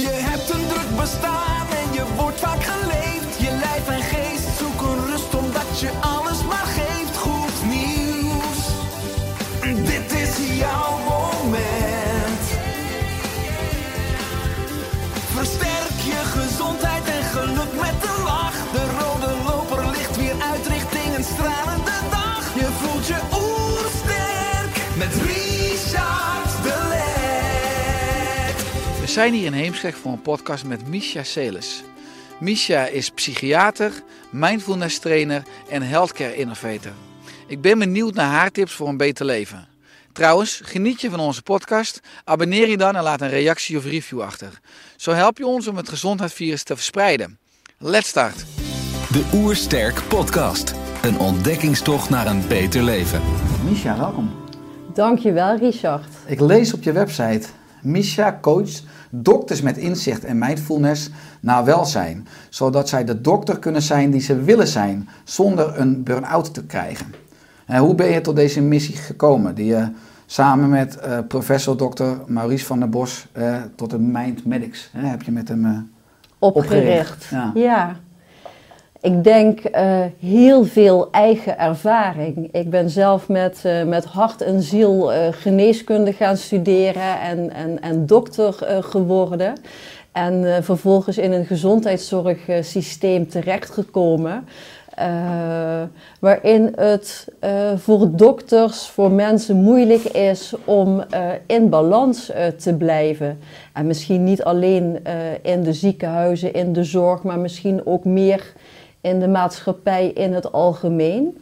Je hebt een druk bestaan zijn hier in Heemskerk voor een podcast met Misha Celis. Misha is psychiater, mindfulness trainer en healthcare innovator. Ik ben benieuwd naar haar tips voor een beter leven. Trouwens, geniet je van onze podcast? Abonneer je dan en laat een reactie of review achter. Zo help je ons om het gezondheidsvirus te verspreiden. Let's start! De Oersterk Podcast. Een ontdekkingstocht naar een beter leven. Misha, welkom. Dankjewel Richard. Ik lees op je website. Misha coacht dokters met inzicht en mindfulness naar welzijn. Zodat zij de dokter kunnen zijn die ze willen zijn, zonder een burn-out te krijgen. En hoe ben je tot deze missie gekomen? Die je samen met eh, professor Dr. Maurice van der Bos eh, tot de Mind Medics hè, heb je met hem eh, Opgericht. Ja. Ja. Ik denk eh, heel veel eigen ervaring. Ik ben zelf met, eh, met hart en ziel eh, geneeskunde gaan studeren en, en, en dokter geworden. En vervolgens in een gezondheidszorgsysteem terechtgekomen. waarin het voor dokters, voor mensen moeilijk is om in balans te blijven. En misschien niet alleen in de ziekenhuizen, in de zorg, maar misschien ook meer in de maatschappij in het algemeen.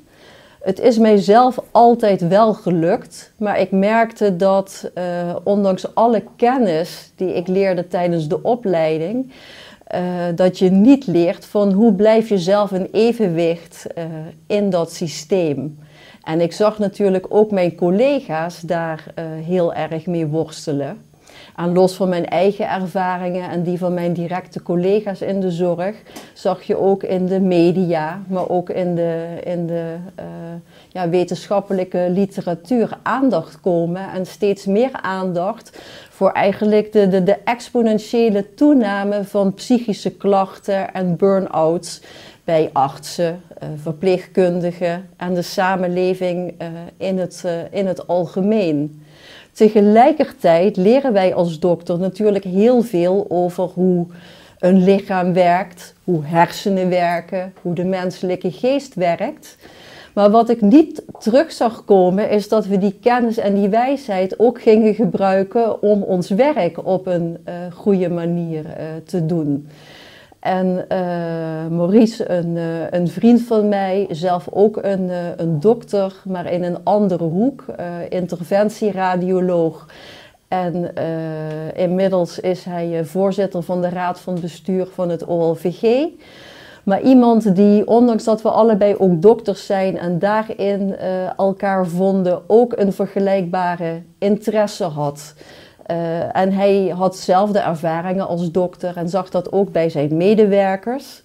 Het is mijzelf altijd wel gelukt, maar ik merkte dat eh, ondanks alle kennis die ik leerde tijdens de opleiding, eh, dat je niet leert van hoe blijf je zelf in evenwicht eh, in dat systeem. En ik zag natuurlijk ook mijn collega's daar heel erg mee worstelen. En los van mijn eigen ervaringen en die van mijn directe collega's in de zorg, zag je ook in de media, maar ook in de, in de eh, ja, wetenschappelijke literatuur aandacht komen. En steeds meer aandacht voor eigenlijk de, de, de exponentiële toename van psychische klachten en burn-outs bij artsen, eh, verpleegkundigen en de samenleving eh, in, het, in het algemeen. Tegelijkertijd leren wij als dokter natuurlijk heel veel over hoe een lichaam werkt, hoe hersenen werken, hoe de menselijke geest werkt. Maar wat ik niet terug zag komen is dat we die kennis en die wijsheid ook gingen gebruiken om ons werk op een eh, goede manier eh, te doen. En eh, Maurice, een, eh, een vriend van mij, zelf ook een, eh, een dokter, maar in een andere hoek, interventieradioloog. En inmiddels is hij voorzitter van de raad van bestuur van het OLVG. Maar iemand die, ondanks dat we allebei ook dokters zijn en daarin elkaar vonden, ook een vergelijkbare interesse had. Eh, en hij had zelf de ervaringen als dokter en zag dat ook bij zijn medewerkers.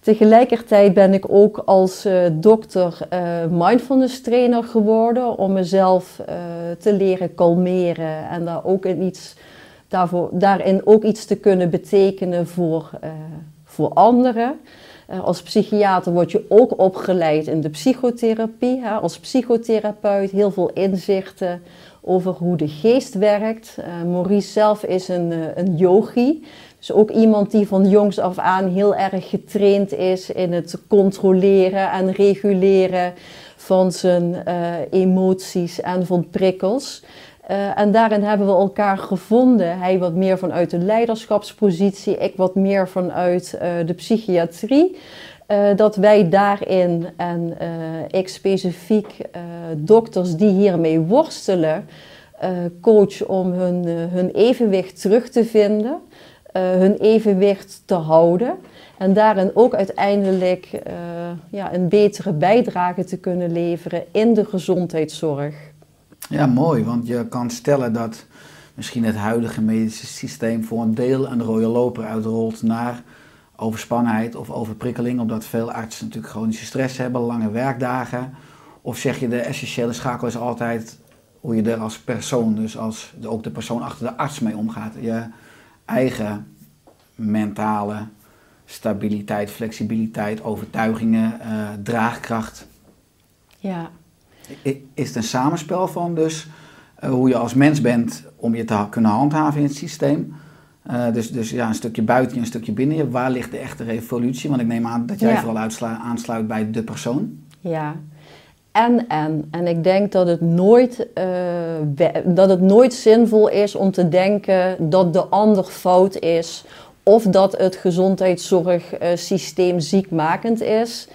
Tegelijkertijd ben ik ook als eh, dokter eh, mindfulness trainer geworden om mezelf te leren kalmeren en daar ook iets, daarvoor, daarin ook iets te kunnen betekenen voor, voor anderen. Als psychiater word je ook opgeleid in de psychotherapie. Als psychotherapeut heel veel inzichten over hoe de geest werkt. Eh, Maurice zelf is een, eh, een yogi. Dus ook iemand die van jongs af aan heel erg getraind is in het controleren en reguleren van zijn eh, emoties en van prikkels. En daarin hebben we elkaar gevonden. Hij wat meer vanuit de leiderschapspositie, ik wat meer vanuit de psychiatrie. Eh, dat wij daarin, en eh, ik specifiek, eh, dokters die hiermee worstelen, coach om hun, hun evenwicht terug te vinden, hun evenwicht te houden. En daarin ook uiteindelijk ja, een betere bijdrage te kunnen leveren in de gezondheidszorg. Ja, mooi, want je kan stellen dat misschien het huidige medische systeem voor een deel een rode loper uitrolt naar overspannenheid of overprikkeling, omdat veel artsen natuurlijk chronische stress hebben, lange werkdagen. Of zeg je de essentiële schakel is altijd hoe je er als persoon, dus als de, ook de persoon achter de arts mee omgaat. Je eigen mentale stabiliteit, flexibiliteit, overtuigingen, eh, draagkracht. Ja. Is het een samenspel van dus eh, hoe je als mens bent om je te kunnen handhaven in het systeem? Eh, dus, dus ja, een stukje buiten je, een stukje binnen je. Waar ligt de echte revolutie? Want ik neem aan dat jij Ja. vooral aansluit bij de persoon. Ja, en en. En ik denk dat het, nooit, eh, dat het nooit zinvol is om te denken dat de ander fout is of dat het gezondheidszorgsysteem ziekmakend is.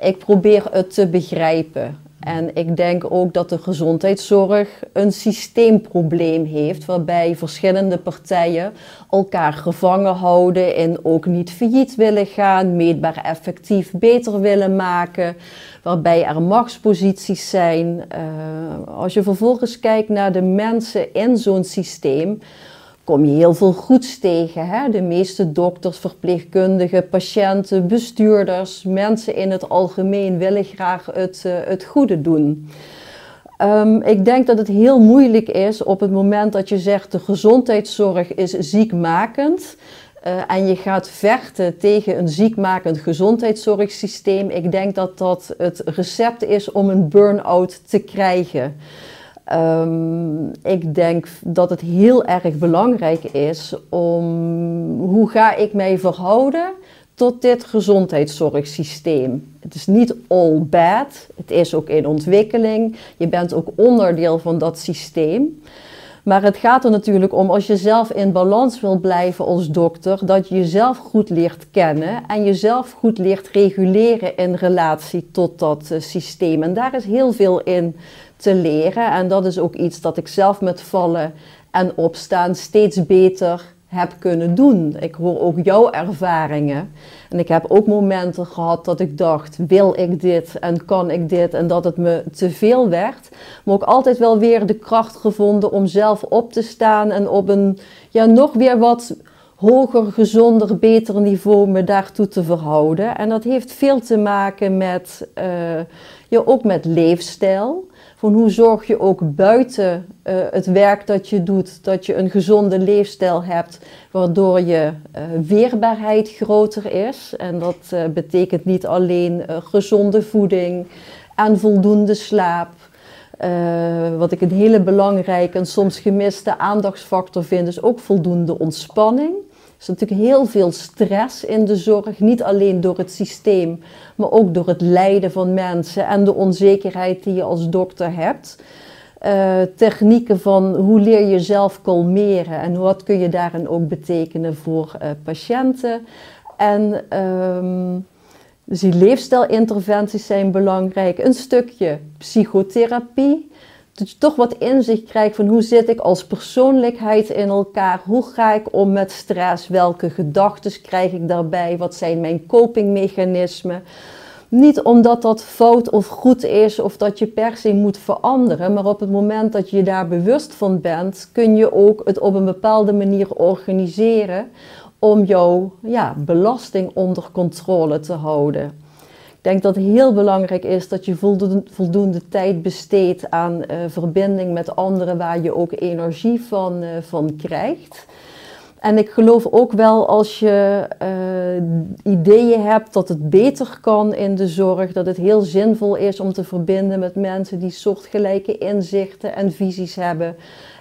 Ik probeer het te begrijpen. En ik denk ook dat de gezondheidszorg een systeemprobleem heeft, waarbij verschillende partijen elkaar gevangen houden en ook niet failliet willen gaan, meetbaar effectief beter willen maken, waarbij er machtsposities zijn. Eh, als je vervolgens kijkt naar de mensen in zo'n systeem, kom je heel veel goeds tegen. Hè? De meeste dokters, verpleegkundigen, patiënten, bestuurders, mensen in het algemeen willen graag het, eh, het goede doen. Ehm, ik denk dat het heel moeilijk is op het moment dat je zegt de gezondheidszorg is ziekmakend. eh, en je gaat vechten tegen een ziekmakend gezondheidszorgsysteem. Ik denk dat dat het recept is om een burn-out te krijgen. Ehm, ik denk dat het heel erg belangrijk is om hoe ga ik mij verhouden tot dit gezondheidszorgsysteem. Het is niet all bad, het is ook in ontwikkeling. Je bent ook onderdeel van dat systeem. Maar het gaat er natuurlijk om, als je zelf in balans wil blijven als dokter, dat je jezelf goed leert kennen en jezelf goed leert reguleren in relatie tot dat eh, systeem. En daar is heel veel in te leren. En dat is ook iets dat ik zelf met vallen en opstaan steeds beter heb kunnen doen. Ik hoor ook jouw ervaringen. En ik heb ook momenten gehad dat ik dacht, wil ik dit en kan ik dit? En dat het me te veel werd. Maar ook altijd wel weer de kracht gevonden om zelf op te staan en op een ja, nog weer wat hoger, gezonder, beter niveau me daartoe te verhouden. En dat heeft veel te maken met, eh, ja, ook met leefstijl. Hoe zorg je ook buiten eh, het werk dat je doet, dat je een gezonde leefstijl hebt, waardoor je eh, weerbaarheid groter is. En dat eh, betekent niet alleen gezonde voeding en voldoende slaap. Wat ik een hele belangrijke en soms gemiste aandachtsfactor vind, is ook voldoende ontspanning. Is natuurlijk heel veel stress in de zorg, niet alleen door het systeem, maar ook door het lijden van mensen en de onzekerheid die je als dokter hebt. Eh, technieken van hoe leer je jezelf kalmeren en wat kun je daarin ook betekenen voor eh, patiënten. En ehm, dus die leefstijlinterventies zijn belangrijk. Een stukje psychotherapie. Dat je toch wat inzicht krijgt van hoe zit ik als persoonlijkheid in elkaar? Hoe ga ik om met stress? Welke gedachten krijg ik daarbij? Wat zijn mijn copingmechanismen? Niet omdat dat fout of goed is of dat je per se moet veranderen, maar op het moment dat je daar bewust van bent, kun je ook het op een bepaalde manier organiseren om jouw ja, belasting onder controle te houden. Denk dat het heel belangrijk is dat je voldoende, voldoende tijd besteedt aan eh, verbinding met anderen waar je ook energie van, eh, van krijgt. En ik geloof ook wel als je eh, ideeën hebt dat het beter kan in de zorg, dat het heel zinvol is om te verbinden met mensen die soortgelijke inzichten en visies hebben.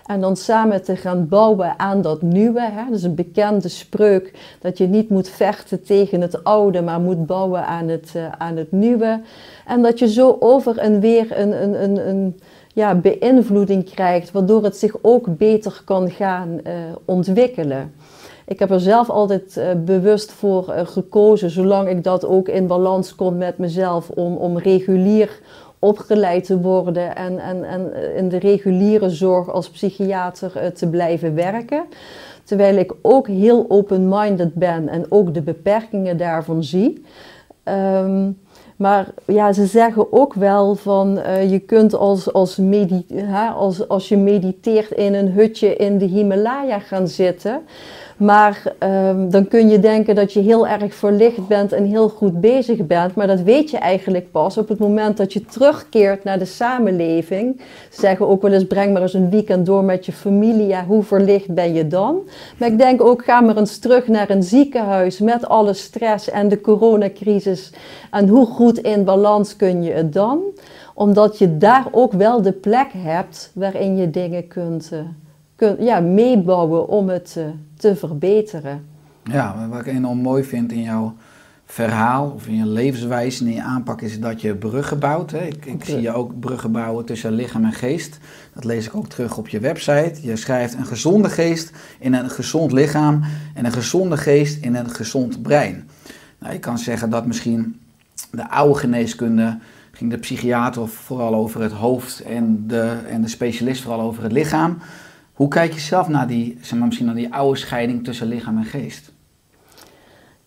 En dan samen te gaan bouwen aan dat nieuwe. Hè? Dat is een bekende spreuk dat je niet moet vechten tegen het oude, maar moet bouwen aan het, uh, aan het nieuwe. En dat je zo over en weer een, een, een, een ja, beïnvloeding krijgt, waardoor het zich ook beter kan gaan uh, ontwikkelen. Ik heb er zelf altijd uh, bewust voor gekozen, zolang ik dat ook in balans kon met mezelf, om, om regulier opgeleid te worden en, en, en in de reguliere zorg als psychiater eh, te blijven werken. Terwijl ik ook heel open-minded ben en ook de beperkingen daarvan zie. Ehm, maar ja, ze zeggen ook wel van uh, je kunt als, als, medi als, als je mediteert in een hutje in de Himalaya gaan zitten. Maar um, dan kun je denken dat je heel erg verlicht bent en heel goed bezig bent. Maar dat weet je eigenlijk pas op het moment dat je terugkeert naar de samenleving. Ze zeggen ook wel eens: breng maar eens een weekend door met je familie. Ja, hoe verlicht ben je dan? Maar ik denk ook: ga maar eens terug naar een ziekenhuis met alle stress en de coronacrisis. En hoe goed in balans kun je het dan? Omdat je daar ook wel de plek hebt waarin je dingen kunt. Uh, ja, meebouwen om het uh, te verbeteren. Ja, wat ik enorm mooi vind in jouw verhaal of in je levenswijze en in je aanpak is dat je bruggen bouwt. Hè. Ik, ik zie je ook bruggen bouwen tussen lichaam en geest. Dat lees ik ook terug op je website. Je schrijft een gezonde geest in een gezond lichaam en een gezonde geest in een gezond brein. Nou, je kan zeggen dat misschien de oude geneeskunde ging de psychiater vooral over het hoofd en de, en de specialist vooral over het lichaam. Hoe kijk je zelf naar die, zeg maar, misschien naar die oude scheiding tussen lichaam en geest?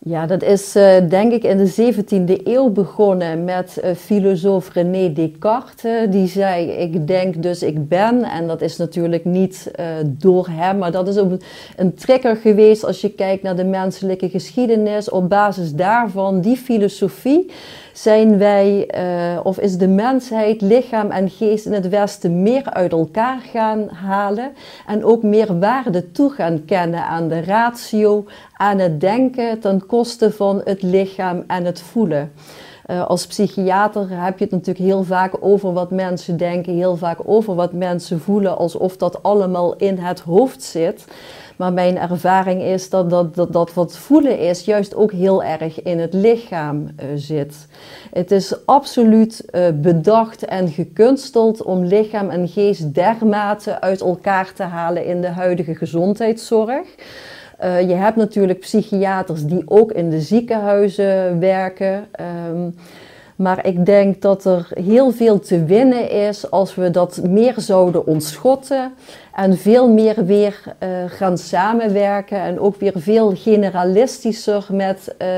Ja, dat is uh, denk ik in de 17e eeuw begonnen met uh, filosoof René Descartes. die zei: Ik denk, dus ik ben. En dat is natuurlijk niet door hem, maar dat is ook een trigger geweest als je kijkt naar de menselijke geschiedenis. Op basis daarvan, die filosofie, zijn wij, uh, of is de mensheid, lichaam en geest in het Westen meer uit elkaar gaan halen en ook meer waarde toe gaan kennen aan de ratio, aan het denken ten koste van het lichaam en het voelen. Uh, als psychiater heb je het natuurlijk heel vaak over wat mensen denken, heel vaak over wat mensen voelen, alsof dat allemaal in het hoofd zit. Maar mijn ervaring is dat, dat, dat, dat wat voelen is juist ook heel erg in het lichaam uh, zit. Het is absoluut uh, bedacht en gekunsteld om lichaam en geest dermate uit elkaar te halen in de huidige gezondheidszorg. Uh, je hebt natuurlijk psychiaters die ook in de ziekenhuizen werken. Um, maar ik denk dat er heel veel te winnen is als we dat meer zouden ontschotten en veel meer weer uh, gaan samenwerken en ook weer veel generalistischer met uh,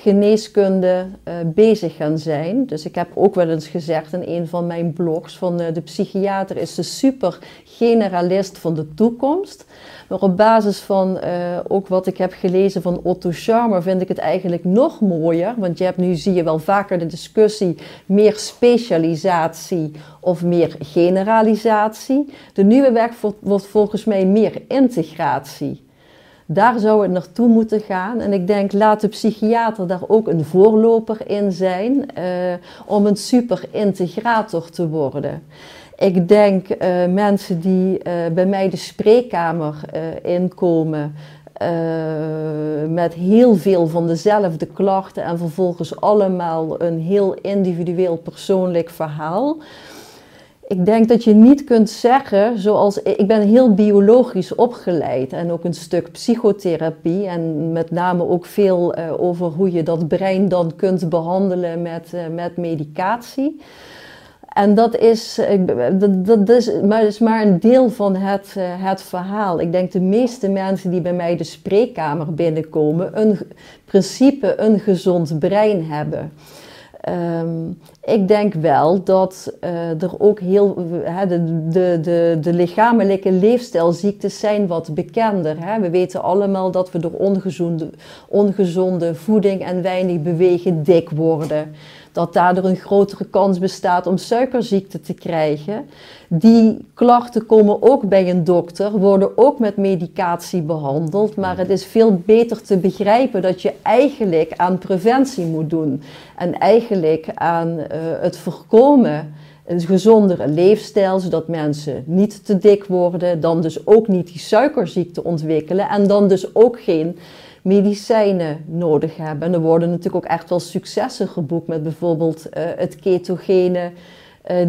geneeskunde uh, bezig gaan zijn. Dus ik heb ook wel eens gezegd in een van mijn blogs van de psychiater is de super generalist van de toekomst. Maar op basis van uh, ook wat ik heb gelezen van Otto Scharmer vind ik het eigenlijk nog mooier. Want je hebt nu zie je wel vaker de discussie meer specialisatie of meer generalisatie. De nieuwe weg wordt volgens mij meer integratie. Daar zou het naartoe moeten gaan. En ik denk, laat de psychiater daar ook een voorloper in zijn uh, om een super integrator te worden. Ik denk uh, mensen die uh, bij mij de spreekkamer inkomen met heel veel van dezelfde klachten en vervolgens allemaal een heel individueel persoonlijk verhaal. Ik denk dat je niet kunt zeggen, zoals ik ben heel biologisch opgeleid en ook een stuk psychotherapie en met name ook veel over hoe je dat brein dan kunt behandelen met, met medicatie. En dat is, dat, is, maar is maar een deel van het, uh, het verhaal. Ik denk de meeste mensen die bij mij de spreekkamer binnenkomen, een principe een gezond brein hebben. Um, ik denk wel dat uh, er ook heel. Hè, de, de, de, de lichamelijke leefstijlziektes zijn wat bekender. Hè. We weten allemaal dat we door ongezonde, ongezonde voeding en weinig bewegen dik worden dat daardoor een grotere kans bestaat om suikerziekte te krijgen. Die klachten komen ook bij een dokter, worden ook met medicatie behandeld, maar het is veel beter te begrijpen dat je eigenlijk aan preventie moet doen en eigenlijk aan uh, het voorkomen een gezondere leefstijl, zodat mensen niet te dik worden, dan dus ook niet die suikerziekte ontwikkelen en dan dus ook geen medicijnen nodig hebben. En er worden natuurlijk ook echt wel successen geboekt met bijvoorbeeld uh, het ketogene eh,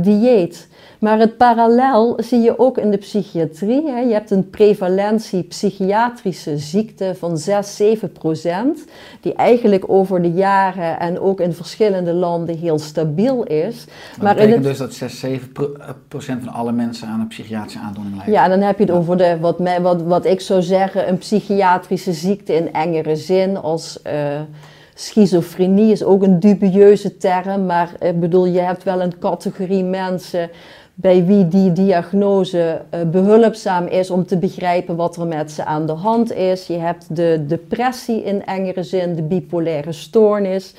dieet. Maar het parallel zie je ook in de psychiatrie. Hè. Je hebt een prevalentie psychiatrische ziekte van 6, 7 procent, die eigenlijk over de jaren en ook in verschillende landen heel stabiel is. Dat maar betekent dus dat 6, 7 procent van alle mensen aan een psychiatrische aandoening lijden? Ja, dan heb je het over de, wat, mij, wat, wat ik zou zeggen, een psychiatrische ziekte in engere zin als... Uh, schizofrenie is ook een dubieuze term, maar ik bedoel, je hebt wel een categorie mensen bij wie die diagnose uh, behulpzaam is om te begrijpen wat er met ze aan de hand is. Je hebt de depressie in engere zin, de bipolaire stoornis.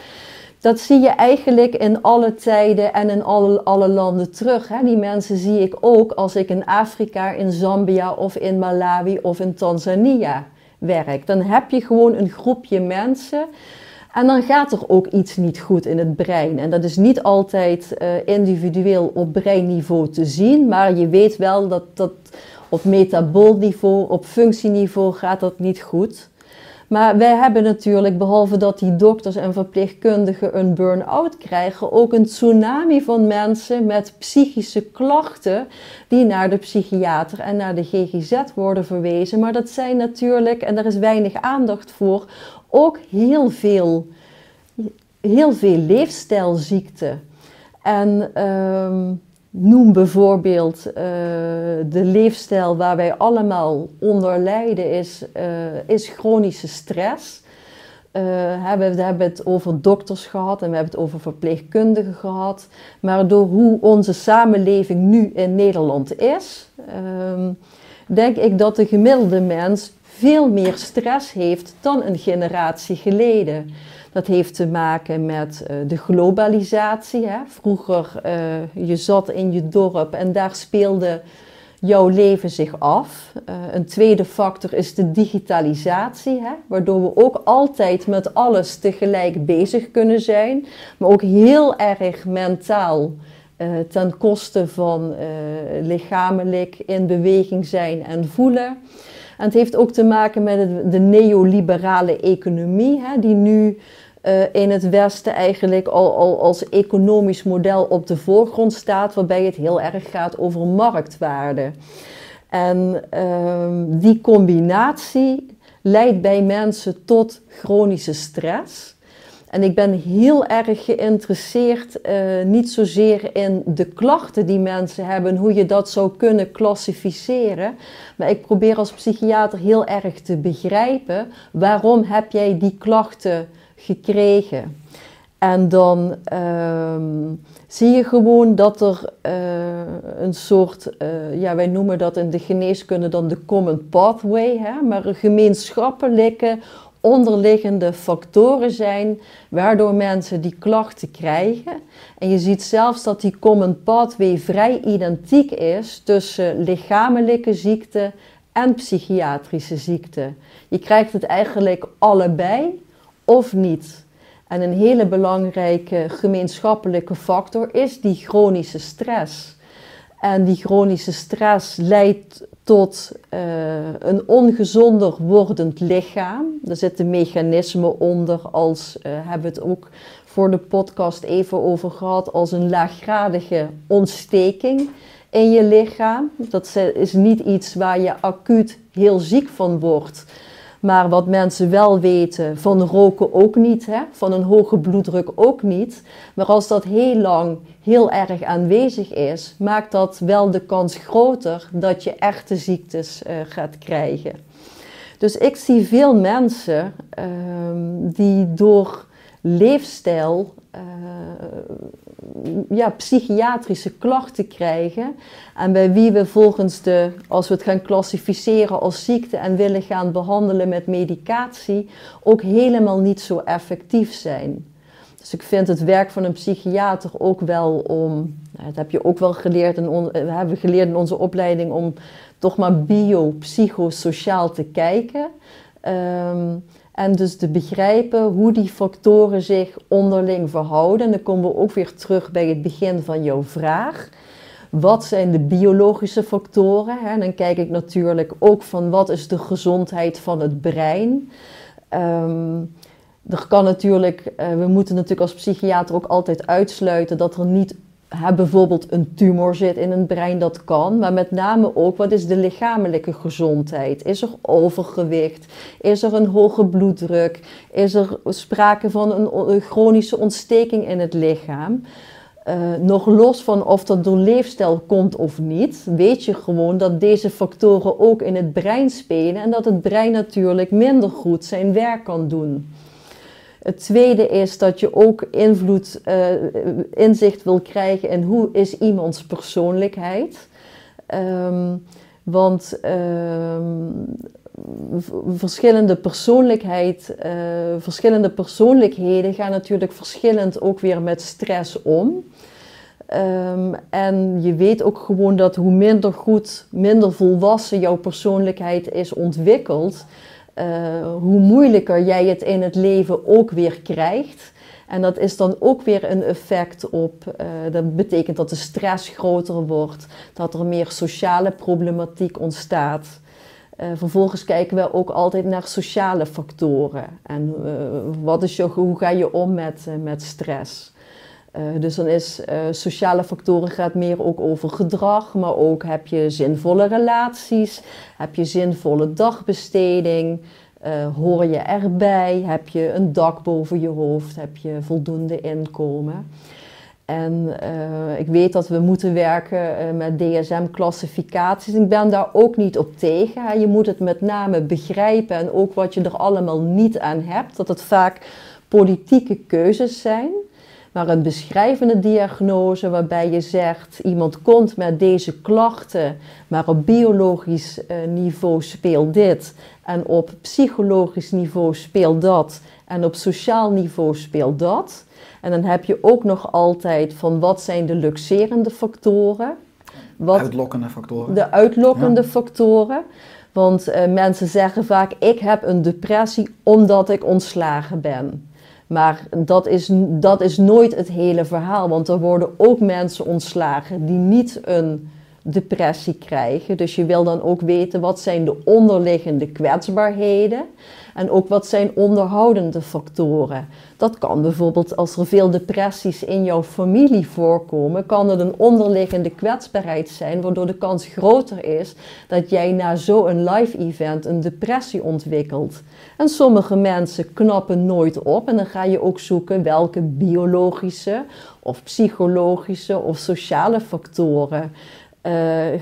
Dat zie je eigenlijk in alle tijden en in alle, alle landen terug. Hè. Die mensen zie ik ook als ik in Afrika, in Zambia of in Malawi of in Tanzania werk. Dan heb je gewoon een groepje mensen en dan gaat er ook iets niet goed in het brein. En dat is niet altijd uh, individueel op breinniveau te zien, maar je weet wel dat dat op metabolniveau, op functieniveau gaat dat niet goed. Maar wij hebben natuurlijk, behalve dat die dokters en verpleegkundigen een burn-out krijgen, ook een tsunami van mensen met psychische klachten die naar de psychiater en naar de GGZ worden verwezen. Maar dat zijn natuurlijk, en daar is weinig aandacht voor, ook heel veel, heel veel leefstijlziekten. En ehm, noem bijvoorbeeld uh, de leefstijl waar wij allemaal onder lijden, is, uh, is chronische stress. Uh, we hebben het over dokters gehad en we hebben het over verpleegkundigen gehad. Maar door hoe onze samenleving nu in Nederland is, ehm, denk ik dat de gemiddelde mens veel meer stress heeft dan een generatie geleden. Dat heeft te maken met uh, de globalisatie. Hè. Vroeger, uh, je zat in je dorp en daar speelde jouw leven zich af. Uh, een tweede factor is de digitalisatie, hè, waardoor we ook altijd met alles tegelijk bezig kunnen zijn, maar ook heel erg mentaal ten koste van lichamelijk in beweging zijn en voelen. En het heeft ook te maken met de neoliberale economie, hè, die nu uh, in het Westen eigenlijk al, al als economisch model op de voorgrond staat, waarbij het heel erg gaat over marktwaarde. En uh, die combinatie leidt bij mensen tot chronische stress. En ik ben heel erg geïnteresseerd, uh, niet zozeer in de klachten die mensen hebben, hoe je dat zou kunnen klassificeren. Maar ik probeer als psychiater heel erg te begrijpen waarom heb jij die klachten gekregen. En dan uh, zie je gewoon dat er uh, een soort, uh, ja, wij noemen dat in de geneeskunde dan de common pathway, hè, maar een gemeenschappelijke onderliggende factoren zijn waardoor mensen die klachten krijgen. En je ziet zelfs dat die common pathway vrij identiek is tussen lichamelijke ziekte en psychiatrische ziekte. Je krijgt het eigenlijk allebei of niet. En een hele belangrijke gemeenschappelijke factor is die chronische stress. En die chronische stress leidt tot uh, een ongezonder wordend lichaam. Er zitten mechanismen onder, als uh, hebben we het ook voor de podcast even over gehad, als een laaggradige ontsteking in je lichaam. Dat is niet iets waar je acuut heel ziek van wordt. Maar wat mensen wel weten, van roken ook niet, hè? van een hoge bloeddruk ook niet. Maar als dat heel lang heel erg aanwezig is, maakt dat wel de kans groter dat je echte ziektes uh, gaat krijgen. Dus ik zie veel mensen uh, die door leefstijl uh, ja, psychiatrische klachten krijgen. En bij wie we volgens de, als we het gaan klassificeren als ziekte en willen gaan behandelen met medicatie, ook helemaal niet zo effectief zijn. Dus ik vind het werk van een psychiater ook wel om, nou, dat heb je ook wel geleerd, in on, we hebben geleerd in onze opleiding om toch maar biopsychosociaal te kijken. Um, en dus te begrijpen hoe die factoren zich onderling verhouden. En dan komen we ook weer terug bij het begin van jouw vraag. Wat zijn de biologische factoren? En dan kijk ik natuurlijk ook van wat is de gezondheid van het brein. Um, kan natuurlijk, uh, we moeten natuurlijk als psychiater ook altijd uitsluiten dat er niet hè, bijvoorbeeld een tumor zit in het brein, dat kan. Maar met name ook, wat is de lichamelijke gezondheid? Is er overgewicht? Is er een hoge bloeddruk? Is er sprake van een, chronische ontsteking in het lichaam? Uh, nog los van of dat door leefstijl komt of niet, weet je gewoon dat deze factoren ook in het brein spelen en dat het brein natuurlijk minder goed zijn werk kan doen. Het tweede is dat je ook invloed, uh, inzicht wil krijgen in hoe is iemands persoonlijkheid. Um, want um, verschillende, persoonlijkheid, uh, verschillende persoonlijkheden gaan natuurlijk verschillend ook weer met stress om. Um, en je weet ook gewoon dat hoe minder goed, minder volwassen jouw persoonlijkheid is ontwikkeld, uh, hoe moeilijker jij het in het leven ook weer krijgt. En dat is dan ook weer een effect op, uh, dat betekent dat de stress groter wordt, dat er meer sociale problematiek ontstaat. Uh, vervolgens kijken we ook altijd naar sociale factoren. En wat is je, hoe ga je om met, met stress? Dus dan is sociale factoren gaat meer ook over gedrag, maar ook heb je zinvolle relaties, heb je zinvolle dagbesteding, hoor je erbij, heb je een dak boven je hoofd, heb je voldoende inkomen. En uh, ik weet dat we moeten werken uh, met DSM-classificaties. Ik ben daar ook niet op tegen. Je moet het met name begrijpen en ook wat je er allemaal niet aan hebt. Dat het vaak politieke keuzes zijn. Maar een beschrijvende diagnose waarbij je zegt iemand komt met deze klachten, maar op biologisch uh, niveau speelt dit en op psychologisch niveau speelt dat en op sociaal niveau speelt dat. En dan heb je ook nog altijd van wat zijn de luxerende factoren. Wat, uitlokkende factoren. De uitlokkende ja. factoren. Want uh, mensen zeggen vaak, ik heb een depressie omdat ik ontslagen ben. Maar dat is, dat is nooit het hele verhaal, want er worden ook mensen ontslagen die niet een depressie krijgen. Dus je wil dan ook weten wat zijn de onderliggende kwetsbaarheden en ook wat zijn onderhoudende factoren. Dat kan bijvoorbeeld als er veel depressies in jouw familie voorkomen, kan het een onderliggende kwetsbaarheid zijn, waardoor de kans groter is dat jij na zo'n live event een depressie ontwikkelt. En sommige mensen knappen nooit op en dan ga je ook zoeken welke biologische of psychologische of sociale factoren uh, uh,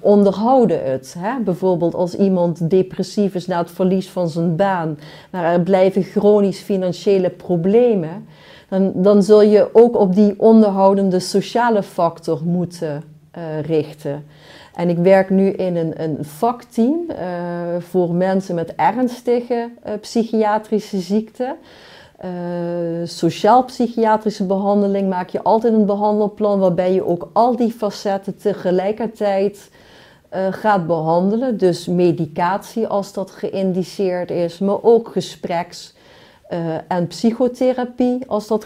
onderhouden het. Hè? Bijvoorbeeld als iemand depressief is na het verlies van zijn baan, maar er blijven chronisch financiële problemen, dan, dan zul je ook op die onderhoudende sociale factor moeten uh, richten. En ik werk nu in een, een vakteam voor mensen met ernstige psychiatrische ziekten. Uh, Sociaal-psychiatrische behandeling maak je altijd een behandelplan waarbij je ook al die facetten tegelijkertijd gaat behandelen. Dus medicatie als dat geïndiceerd is, maar ook gespreks- en psychotherapie als dat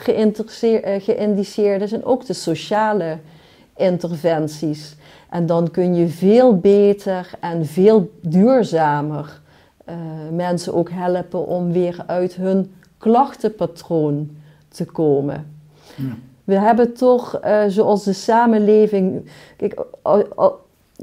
geïndiceerd is. En ook de sociale interventies. En dan kun je veel beter en veel duurzamer mensen ook helpen om weer uit hun klachtenpatroon te komen. Ja. We hebben toch, uh, zoals de samenleving. Kijk,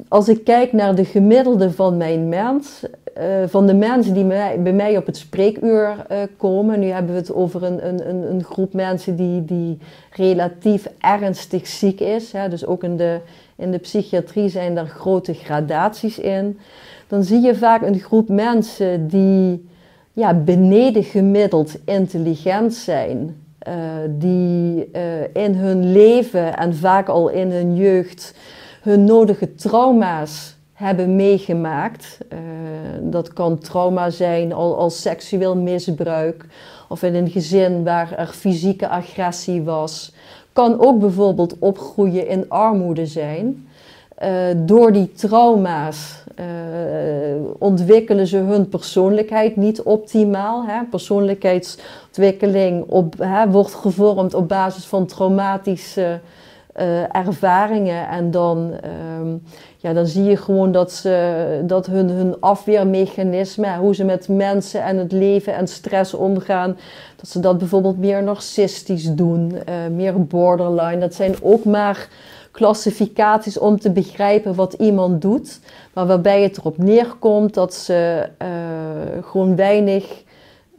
als ik kijk naar de gemiddelde van mijn mens, uh, van de mensen die mij, bij mij op het spreekuur uh, komen. Nu hebben we het over een, een, een groep mensen die, die relatief ernstig ziek is. Hè, dus ook in de, in de psychiatrie zijn daar grote gradaties in. Dan zie je vaak een groep mensen die ja, beneden gemiddeld intelligent zijn. Uh, die uh, in hun leven en vaak al in hun jeugd hun nodige trauma's hebben meegemaakt. Uh, dat kan trauma zijn al als seksueel misbruik of in een gezin waar er fysieke agressie was. Kan ook bijvoorbeeld opgroeien in armoede zijn. door die trauma's uh, ontwikkelen ze hun persoonlijkheid niet optimaal. Hè? Persoonlijkheidsontwikkeling op, hè, wordt gevormd op basis van traumatische eh, ervaringen. En dan, ehm, ja, dan zie je gewoon dat, ze, dat hun, hun afweermechanisme, hoe ze met mensen en het leven en stress omgaan, dat ze dat bijvoorbeeld meer narcistisch doen, eh, meer borderline. Dat zijn ook maar klassificaties om te begrijpen wat iemand doet, maar waarbij het erop neerkomt dat ze eh, gewoon weinig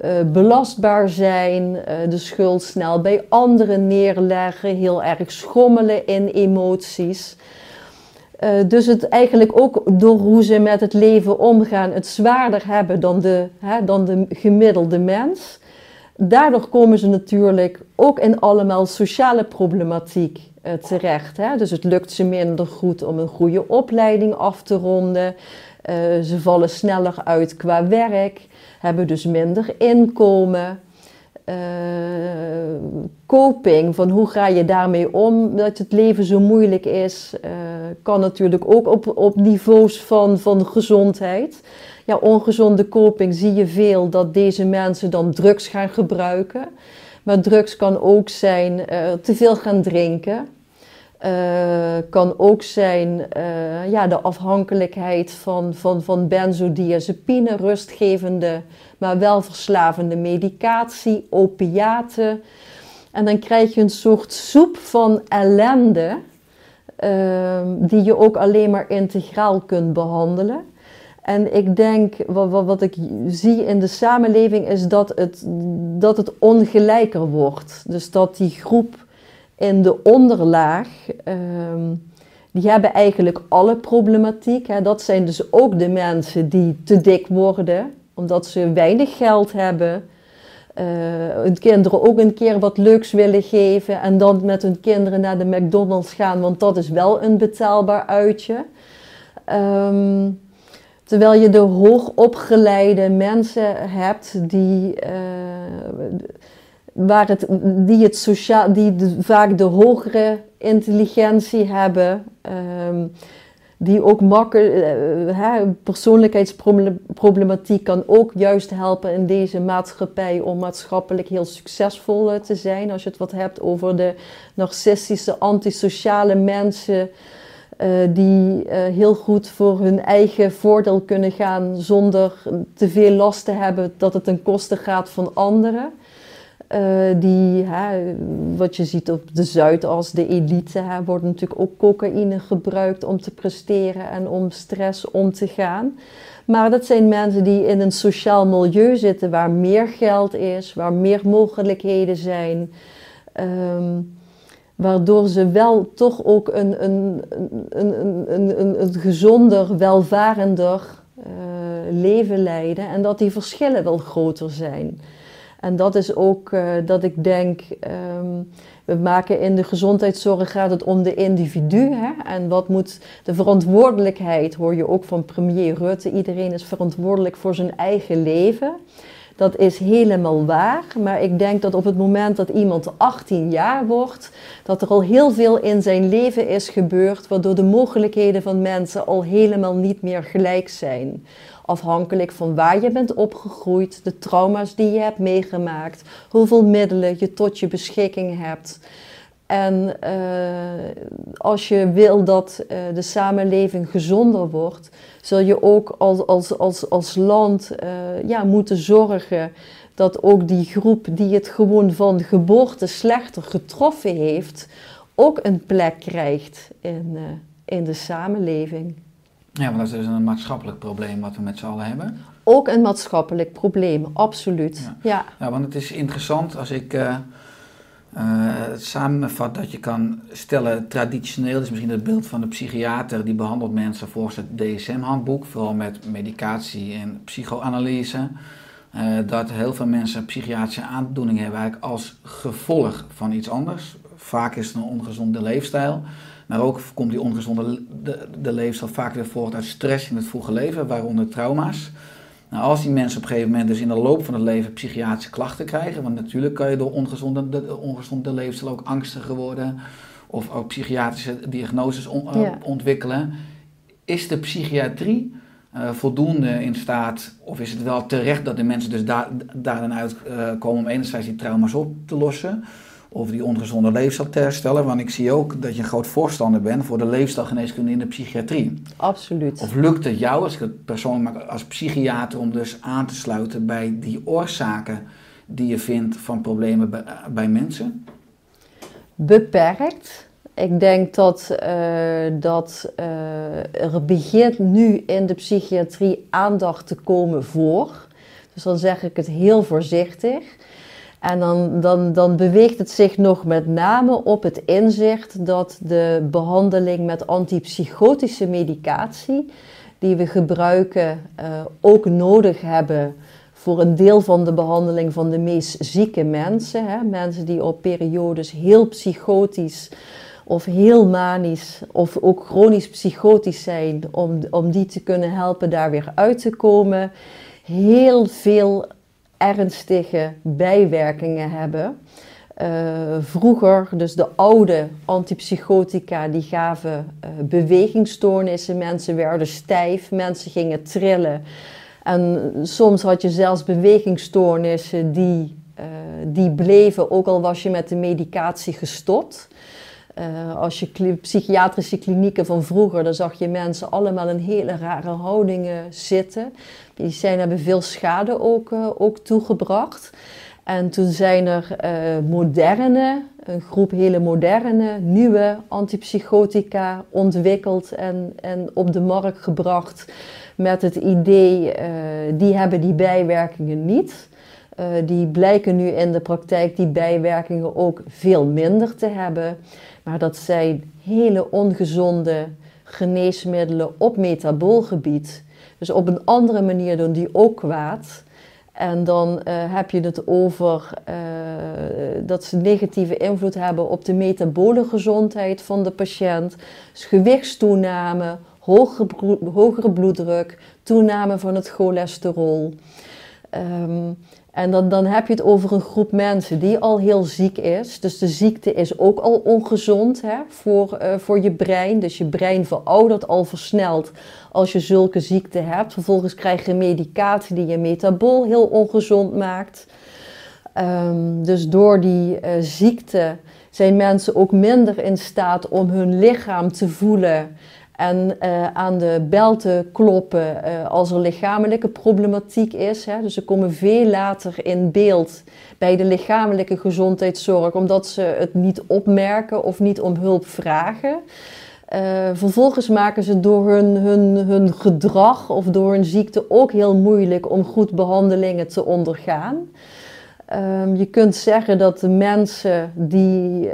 uh, belastbaar zijn, uh, de schuld snel bij anderen neerleggen, heel erg schommelen in emoties. Uh, dus het eigenlijk ook door hoe ze met het leven omgaan, het zwaarder hebben dan de, hè, dan de gemiddelde mens. Daardoor komen ze natuurlijk ook in allemaal sociale problematiek terecht. Hè? Dus het lukt ze minder goed om een goede opleiding af te ronden. Ze vallen sneller uit qua werk hebben dus minder inkomen. Uh, coping, van hoe ga je daarmee om, dat het leven zo moeilijk is, uh, kan natuurlijk ook op, op niveaus van, van gezondheid. Ja, ongezonde coping zie je veel dat deze mensen dan drugs gaan gebruiken. Maar drugs kan ook zijn te veel gaan drinken. Uh, kan ook zijn uh, ja, de afhankelijkheid van, van, van benzodiazepine, rustgevende, maar wel verslavende medicatie, opiaten. En dan krijg je een soort soep van ellende, uh, die je ook alleen maar integraal kunt behandelen. En ik denk, wat, wat, wat, ik zie in de samenleving, is dat het, dat het ongelijker wordt. Dus dat die groep in de onderlaag, um, die hebben eigenlijk alle problematiek. Hè. Dat zijn dus ook de mensen die te dik worden, omdat ze weinig geld hebben. Uh, hun kinderen ook een keer wat leuks willen geven en dan met hun kinderen naar de McDonald's gaan, want dat is wel een betaalbaar uitje. Um, terwijl je de hoogopgeleide mensen hebt die, uh, waar het, die, het sociaal, die vaak de hogere intelligentie hebben, um, die ook makkelijk, uh, persoonlijkheidsproblematiek kan ook juist helpen in deze maatschappij om maatschappelijk heel succesvol te zijn. Als je het wat hebt over de narcistische, antisociale mensen. Uh, die heel goed voor hun eigen voordeel kunnen gaan zonder te veel last te hebben dat het ten koste gaat van anderen. Uh, die, hè, wat je ziet op de Zuidas, de elite, wordt natuurlijk ook cocaïne gebruikt om te presteren en om stress om te gaan. Maar dat zijn mensen die in een sociaal milieu zitten waar meer geld is, waar meer mogelijkheden zijn. Um, waardoor ze wel toch ook een, een, een, een, een, een gezonder, welvarender uh, leven leiden en dat die verschillen wel groter zijn. En dat is ook uh, dat ik denk, um, we maken in de gezondheidszorg gaat het om de individu. Hè? En wat moet de verantwoordelijkheid, hoor je ook van premier Rutte, iedereen is verantwoordelijk voor zijn eigen leven. Dat is helemaal waar, maar ik denk dat op het moment dat iemand 18 jaar wordt, dat er al heel veel in zijn leven is gebeurd, waardoor de mogelijkheden van mensen al helemaal niet meer gelijk zijn afhankelijk van waar je bent opgegroeid, de trauma's die je hebt meegemaakt, hoeveel middelen je tot je beschikking hebt. En uh, als je wil dat uh, de samenleving gezonder wordt, zul je ook als, als, als, als land uh, ja, moeten zorgen dat ook die groep die het gewoon van geboorte slechter getroffen heeft, ook een plek krijgt in, in de samenleving. Ja, want dat is dus een maatschappelijk probleem wat we met z'n allen hebben. Ook een maatschappelijk probleem, absoluut. Ja, ja. ja want het is interessant als ik uh, uh, het samenvat dat je kan stellen, traditioneel is misschien het beeld van de psychiater die behandelt mensen volgens het DSM-handboek, vooral met medicatie en psychoanalyse. Uh, dat heel veel mensen psychiatrische aandoeningen hebben eigenlijk als gevolg van iets anders. Vaak is het een ongezonde leefstijl. Maar ook komt die ongezonde de, de leefstijl vaak weer voort uit stress in het vroege leven, waaronder trauma's. Nou, als die mensen op een gegeven moment dus in de loop van het leven psychiatrische klachten krijgen, want natuurlijk kan je door ongezonde, de, ongezonde leefstijl ook angstiger worden of ook psychiatrische diagnoses on, uh, ja. ontwikkelen, is de psychiatrie uh, voldoende in staat, of is het wel terecht dat de mensen dus daar, daar dan uitkomen uh, om enerzijds die trauma's op te lossen, over die ongezonde leefstijl te herstellen. Want ik zie ook dat je een groot voorstander bent voor de leefstijlgeneeskunde in de psychiatrie. Absoluut. Of lukt het jou, als het persoonlijk als psychiater, om dus aan te sluiten bij die oorzaken die je vindt van problemen bij, bij mensen? Beperkt. Ik denk dat, uh, dat uh, er begint nu in de psychiatrie aandacht te komen voor. Dus dan zeg ik het heel voorzichtig. En dan, dan, dan beweegt het zich nog met name op het inzicht dat de behandeling met antipsychotische medicatie, die we gebruiken, uh, ook nodig hebben voor een deel van de behandeling van de meest zieke mensen. Hè? Mensen die op periodes heel psychotisch of heel manisch of ook chronisch psychotisch zijn, om, om die te kunnen helpen daar weer uit te komen. Heel veel ernstige bijwerkingen hebben. Uh, vroeger, dus de oude antipsychotica, die gaven uh, bewegingsstoornissen. Mensen werden stijf, mensen gingen trillen. En soms had je zelfs bewegingsstoornissen die, uh, die bleven, ook al was je met de medicatie gestopt. Uh, als je psychiatrische klinieken van vroeger, dan zag je mensen allemaal in hele rare houdingen zitten. Die zijn hebben veel schade ook, uh, ook toegebracht. En toen zijn er uh, moderne, een groep hele moderne, nieuwe antipsychotica ontwikkeld en, en op de markt gebracht. Met het idee, die hebben die bijwerkingen niet. Die blijken nu in de praktijk die bijwerkingen ook veel minder te hebben. Maar dat zijn hele ongezonde geneesmiddelen op metaboolgebied. Dus op een andere manier doen die ook kwaad. En dan uh, heb je het over uh, dat ze negatieve invloed hebben op de metabole gezondheid van de patiënt. Dus gewichtstoename, hogere, hogere bloeddruk, toename van het cholesterol. Um, en dan, dan heb je het over een groep mensen die al heel ziek is. Dus de ziekte is ook al ongezond hè, voor, uh, voor je brein. Dus je brein veroudert al versneld als je zulke ziekte hebt. Vervolgens krijg je medicatie die je metabool heel ongezond maakt. Um, dus door die uh, ziekte zijn mensen ook minder in staat om hun lichaam te voelen en uh, aan de bel te kloppen uh, als er lichamelijke problematiek is. Hè. Dus ze komen veel later in beeld bij de lichamelijke gezondheidszorg, omdat ze het niet opmerken of niet om hulp vragen. Uh, vervolgens maken ze door hun, hun, hun gedrag of door hun ziekte ook heel moeilijk om goed behandelingen te ondergaan. Um, je kunt zeggen dat de mensen die, uh,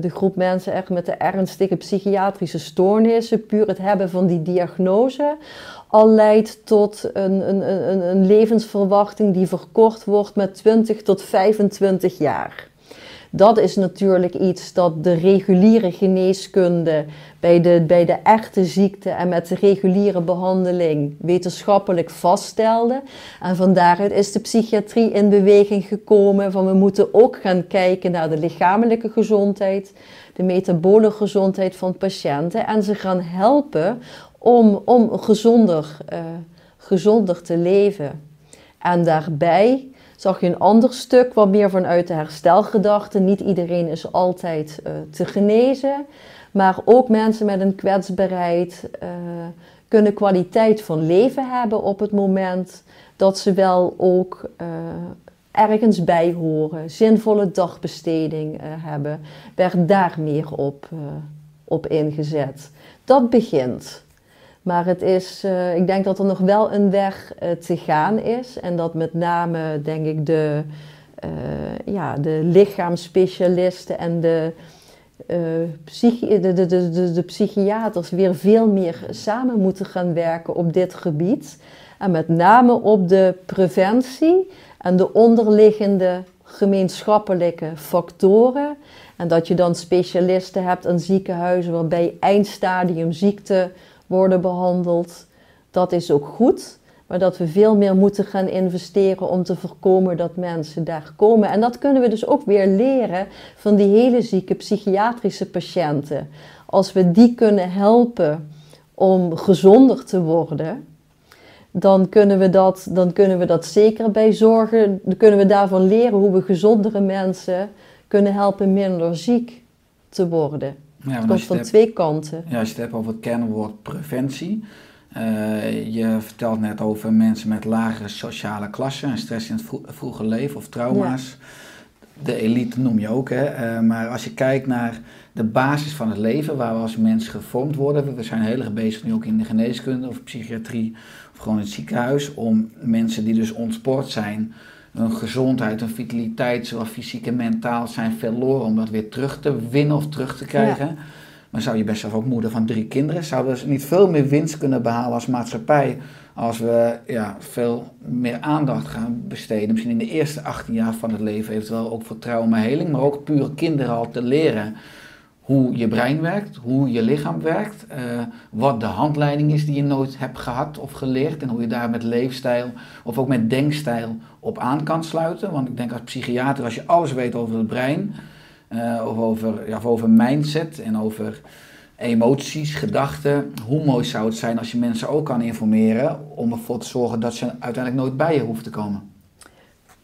de groep mensen echt met de ernstige psychiatrische stoornissen, puur het hebben van die diagnose, al leidt tot een, een, een, een levensverwachting die verkort wordt met 20 tot 25 jaar. Dat is natuurlijk iets dat de reguliere geneeskunde bij de, bij de echte ziekte en met de reguliere behandeling wetenschappelijk vaststelde. En van daaruit is de psychiatrie in beweging gekomen van we moeten ook gaan kijken naar de lichamelijke gezondheid, de metabole gezondheid van patiënten en ze gaan helpen om, om gezonder, uh, gezonder te leven. En daarbij zag je een ander stuk wat meer vanuit de herstelgedachte. Niet iedereen is altijd uh, te genezen, maar ook mensen met een kwetsbaarheid uh, kunnen kwaliteit van leven hebben op het moment dat ze wel ook uh, ergens bij horen, zinvolle dagbesteding hebben. Werd daar meer op, op ingezet. Dat begint. Maar het is, uh, ik denk dat er nog wel een weg uh, te gaan is. En dat met name, denk ik, de, uh, ja, de lichaamsspecialisten en de, psychi de, de, de, de, psychiaters weer veel meer samen moeten gaan werken op dit gebied. En met name op de preventie en de onderliggende gemeenschappelijke factoren. En dat je dan specialisten hebt in ziekenhuizen waarbij eindstadium ziekte worden behandeld. Dat is ook goed. Maar dat we veel meer moeten gaan investeren om te voorkomen dat mensen daar komen. En dat kunnen we dus ook weer leren van die hele zieke psychiatrische patiënten. Als we die kunnen helpen om gezonder te worden, dan kunnen we dat, dan kunnen we dat zeker bij zorgen. Dan kunnen we daarvan leren hoe we gezondere mensen kunnen helpen minder ziek te worden. Ja, Het komt van het twee kanten. ja, als je het hebt over het kernwoord preventie. eh, je vertelt net over mensen met lagere sociale klasse en stress in het vro- vroege leven of trauma's. De elite noem je ook, hè. Eh, maar als je kijkt naar de basis van het leven, waar we als mens gevormd worden. We zijn heel erg bezig nu ook in de geneeskunde of psychiatrie of gewoon in het ziekenhuis. Om mensen die dus ontspoord zijn, hun gezondheid, hun vitaliteit, zowel fysiek en mentaal, zijn verloren. Om dat weer terug te winnen of terug te krijgen. Maar zou je best zelf ook moeder van drie kinderen? Zouden we niet veel meer winst kunnen behalen als maatschappij als we ja, veel meer aandacht gaan besteden? Misschien in de eerste 18 jaar van het leven, eventueel ook voor traumaheling, maar ook puur kinderen al te leren hoe je brein werkt, hoe je lichaam werkt, eh, wat de handleiding is die je nooit hebt gehad of geleerd en hoe je daar met leefstijl of ook met denkstijl op aan kan sluiten. Want ik denk als psychiater, als je alles weet over het brein, eh, of, over, ja, of over mindset en over emoties, gedachten, hoe mooi zou het zijn als je mensen ook kan informeren om ervoor te zorgen dat ze uiteindelijk nooit bij je hoeven te komen.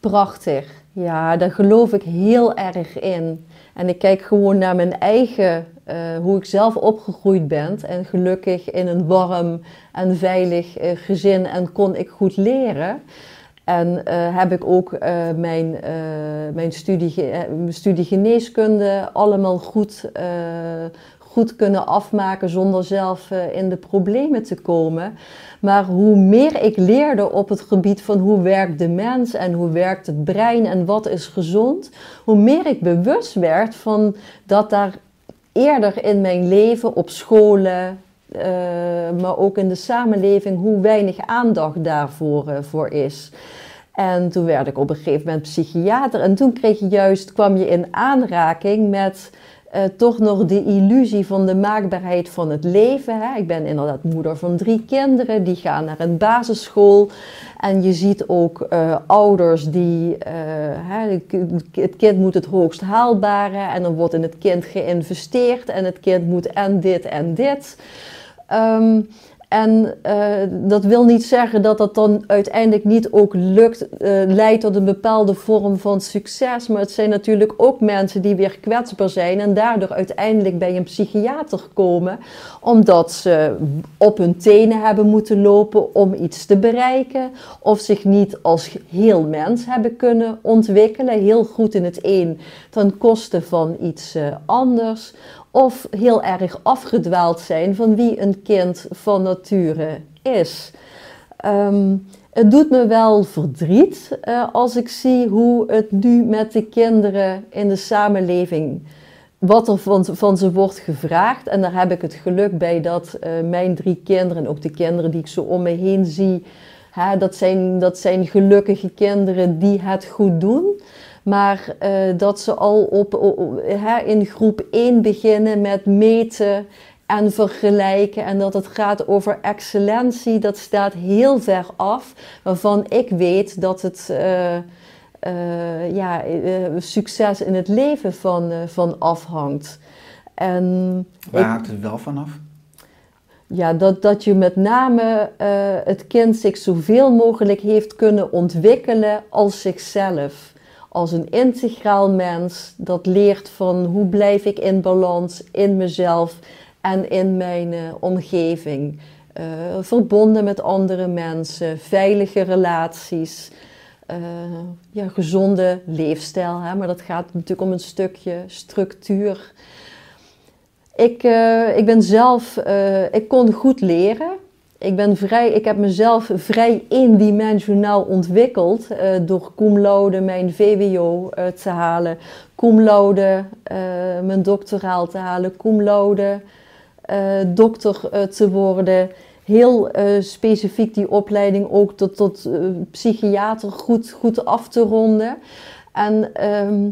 Prachtig. Ja, daar geloof ik heel erg in. En ik kijk gewoon naar mijn eigen, eh, hoe ik zelf opgegroeid ben. En gelukkig in een warm en veilig eh, gezin en kon ik goed leren. En eh, heb ik ook mijn, mijn studie, mijn studie geneeskunde allemaal goed, goed kunnen afmaken zonder zelf eh, in de problemen te komen. Maar hoe meer ik leerde op het gebied van hoe werkt de mens en hoe werkt het brein en wat is gezond, hoe meer ik bewust werd van dat daar eerder in mijn leven op scholen, eh, maar ook in de samenleving, hoe weinig aandacht daarvoor eh, voor is. En toen werd ik op een gegeven moment psychiater. En toen kreeg je juist, kwam je in aanraking met eh, toch nog de illusie van de maakbaarheid van het leven. Hè. Ik ben inderdaad moeder van drie kinderen, die gaan naar een basisschool. En je ziet ook eh, ouders die, eh, hè, het kind moet het hoogst haalbare en dan wordt in het kind geïnvesteerd en het kind moet en dit en dit. Ehm, en eh, dat wil niet zeggen dat dat dan uiteindelijk niet ook lukt, eh, leidt tot een bepaalde vorm van succes. Maar het zijn natuurlijk ook mensen die weer kwetsbaar zijn en daardoor uiteindelijk bij een psychiater komen, omdat ze op hun tenen hebben moeten lopen om iets te bereiken, of zich niet als heel mens hebben kunnen ontwikkelen, heel goed in het een ten koste van iets eh, anders. Of heel erg afgedwaald zijn van wie een kind van nature is. Ehm, het doet me wel verdriet eh, als ik zie hoe het nu met de kinderen in de samenleving, wat er van, ze wordt gevraagd. En daar heb ik het geluk bij dat eh, mijn drie kinderen, en ook de kinderen die ik zo om me heen zie, hè, dat, zijn, dat zijn gelukkige kinderen die het goed doen. Maar eh, dat ze al op, hè, in groep 1 beginnen met meten en vergelijken. En dat het gaat over excellentie, dat staat heel ver af. Waarvan ik weet dat het eh, eh, ja, succes in het leven van, van afhangt. En Waar ik- haakt het wel vanaf? ja, dat, dat je met name het kind zich zoveel mogelijk heeft kunnen ontwikkelen als zichzelf. Als een integraal mens dat leert van hoe blijf ik in balans in mezelf en in mijn eh, omgeving. Eh, verbonden met andere mensen, veilige relaties, eh, ja, gezonde leefstijl. Hè? Maar dat gaat natuurlijk om een stukje structuur. Ik, ik ben zelf, ik kon goed leren. Ik, ben vrij, ik heb mezelf vrij eendimensionaal ontwikkeld eh, door cum mijn VWO eh, te halen, cum eh, mijn doctoraal te halen, cum laude dokter te worden. Heel specifiek die opleiding ook tot, tot psychiater goed, goed af te ronden. En ehm,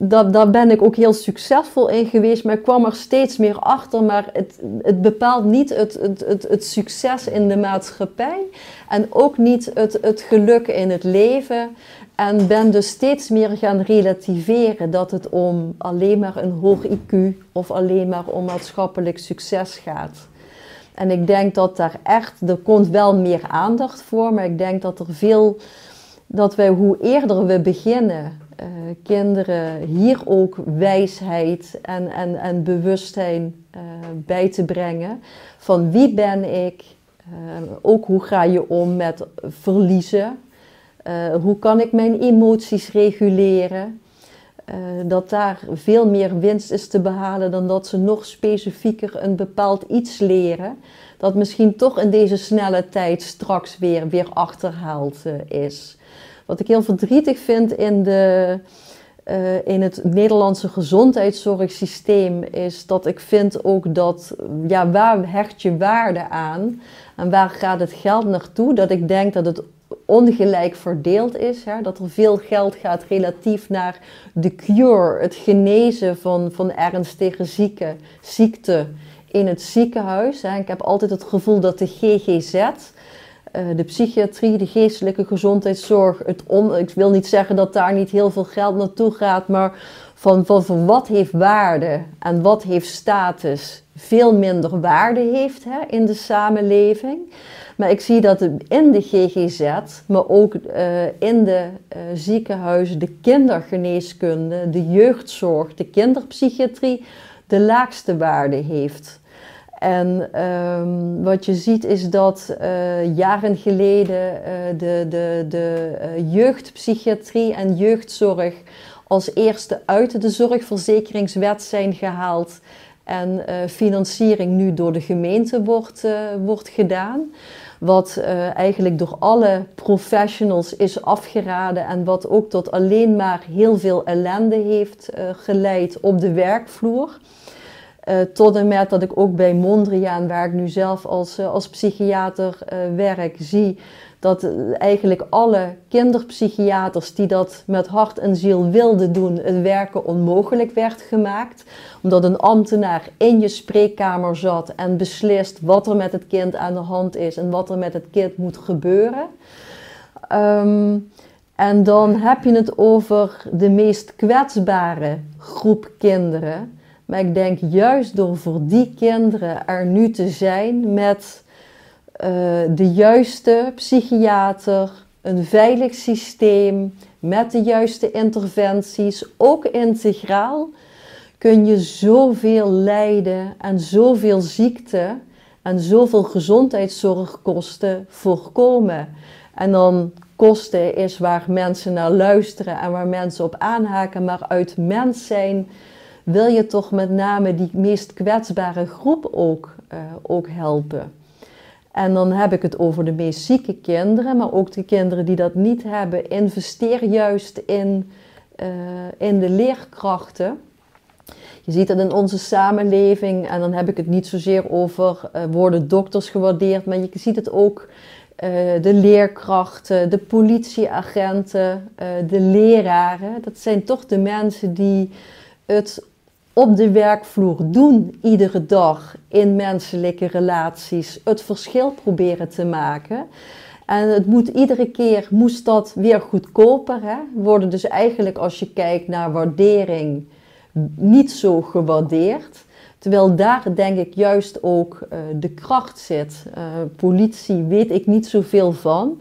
dat, daar ben ik ook heel succesvol in geweest, maar ik kwam er steeds meer achter. Maar het, het bepaalt niet het, het, het, succes in de maatschappij en ook niet het, het geluk in het leven. En ben dus steeds meer gaan relativeren dat het om alleen maar een hoog IQ of alleen maar om maatschappelijk succes gaat. En ik denk dat daar echt, er komt wel meer aandacht voor, maar ik denk dat er veel, dat wij hoe eerder we beginnen eh, kinderen hier ook wijsheid en, en, en bewustzijn uh, bij te brengen. Van wie ben ik? Uh, ook hoe ga je om met verliezen? hoe kan ik mijn emoties reguleren? dat daar veel meer winst is te behalen dan dat ze nog specifieker een bepaald iets leren. Dat misschien toch in deze snelle tijd straks weer, weer achterhaald is. Wat ik heel verdrietig vind in, de, uh, in het Nederlandse gezondheidszorgsysteem is dat ik vind ook dat, ja, waar hecht je waarde aan en waar gaat het geld naartoe? Dat ik denk dat het ongelijk verdeeld is. Hè? Dat er veel geld gaat relatief naar de cure, het genezen van, van ernstige zieke, ziekte in het ziekenhuis. Hè? Ik heb altijd het gevoel dat de GGZ, eh, de psychiatrie, de geestelijke gezondheidszorg. Het ik wil niet zeggen dat daar niet heel veel geld naartoe gaat, maar van, van, wat heeft waarde en wat heeft status veel minder waarde heeft hè, in de samenleving. Maar ik zie dat in de GGZ, maar ook uh, in de uh, ziekenhuizen, de kindergeneeskunde, de jeugdzorg, de kinderpsychiatrie de laagste waarde heeft. En um, wat je ziet is dat uh, jaren geleden uh, de, de, de uh, jeugdpsychiatrie en jeugdzorg als eerste uit de zorgverzekeringswet zijn gehaald en financiering nu door de gemeente wordt, wordt gedaan. Wat eigenlijk door alle professionals is afgeraden en wat ook tot alleen maar heel veel ellende heeft geleid op de werkvloer. Uh, tot en met dat ik ook bij Mondriaan, waar ik nu zelf als, uh, als psychiater uh, werk, zie dat eigenlijk alle kinderpsychiaters die dat met hart en ziel wilden doen, het werken onmogelijk werd gemaakt. Omdat een ambtenaar in je spreekkamer zat en beslist wat er met het kind aan de hand is en wat er met het kind moet gebeuren. Um, en dan heb je het over de meest kwetsbare groep kinderen. Maar ik denk juist door voor die kinderen er nu te zijn met uh, de juiste psychiater, een veilig systeem, met de juiste interventies, ook integraal, kun je zoveel lijden en zoveel ziekte en zoveel gezondheidszorgkosten voorkomen. En dan kosten is waar mensen naar luisteren en waar mensen op aanhaken, maar uit mens zijn wil je toch met name die meest kwetsbare groep ook, uh, ook helpen. En dan heb ik het over de meest zieke kinderen, maar ook de kinderen die dat niet hebben. Investeer juist in, uh, in de leerkrachten. Je ziet dat in onze samenleving, en dan heb ik het niet zozeer over uh, worden dokters gewaardeerd, maar je ziet het ook de leerkrachten, de politieagenten, de leraren. Dat zijn toch de mensen die het op de werkvloer doen iedere dag in menselijke relaties het verschil proberen te maken. En het moet iedere keer, moest dat weer goedkoper hè? worden. Dus eigenlijk als je kijkt naar waardering, niet zo gewaardeerd. Terwijl daar denk ik juist ook uh, de kracht zit. Uh, politie weet ik niet zoveel van.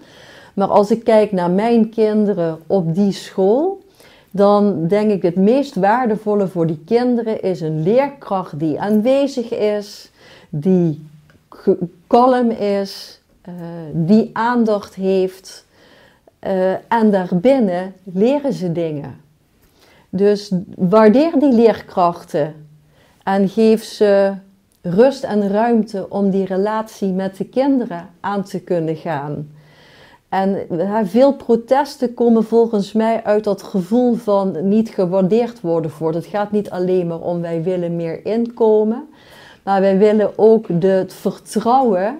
Maar als ik kijk naar mijn kinderen op die school, dan denk ik het meest waardevolle voor die kinderen is een leerkracht die aanwezig is, die kalm is, uh, die aandacht heeft. Uh, en daarbinnen leren ze dingen. Dus waardeer die leerkrachten en geef ze rust en ruimte om die relatie met de kinderen aan te kunnen gaan. En veel protesten komen volgens mij uit dat gevoel van niet gewaardeerd worden voor. Het gaat niet alleen maar om wij willen meer inkomen, maar wij willen ook de, het vertrouwen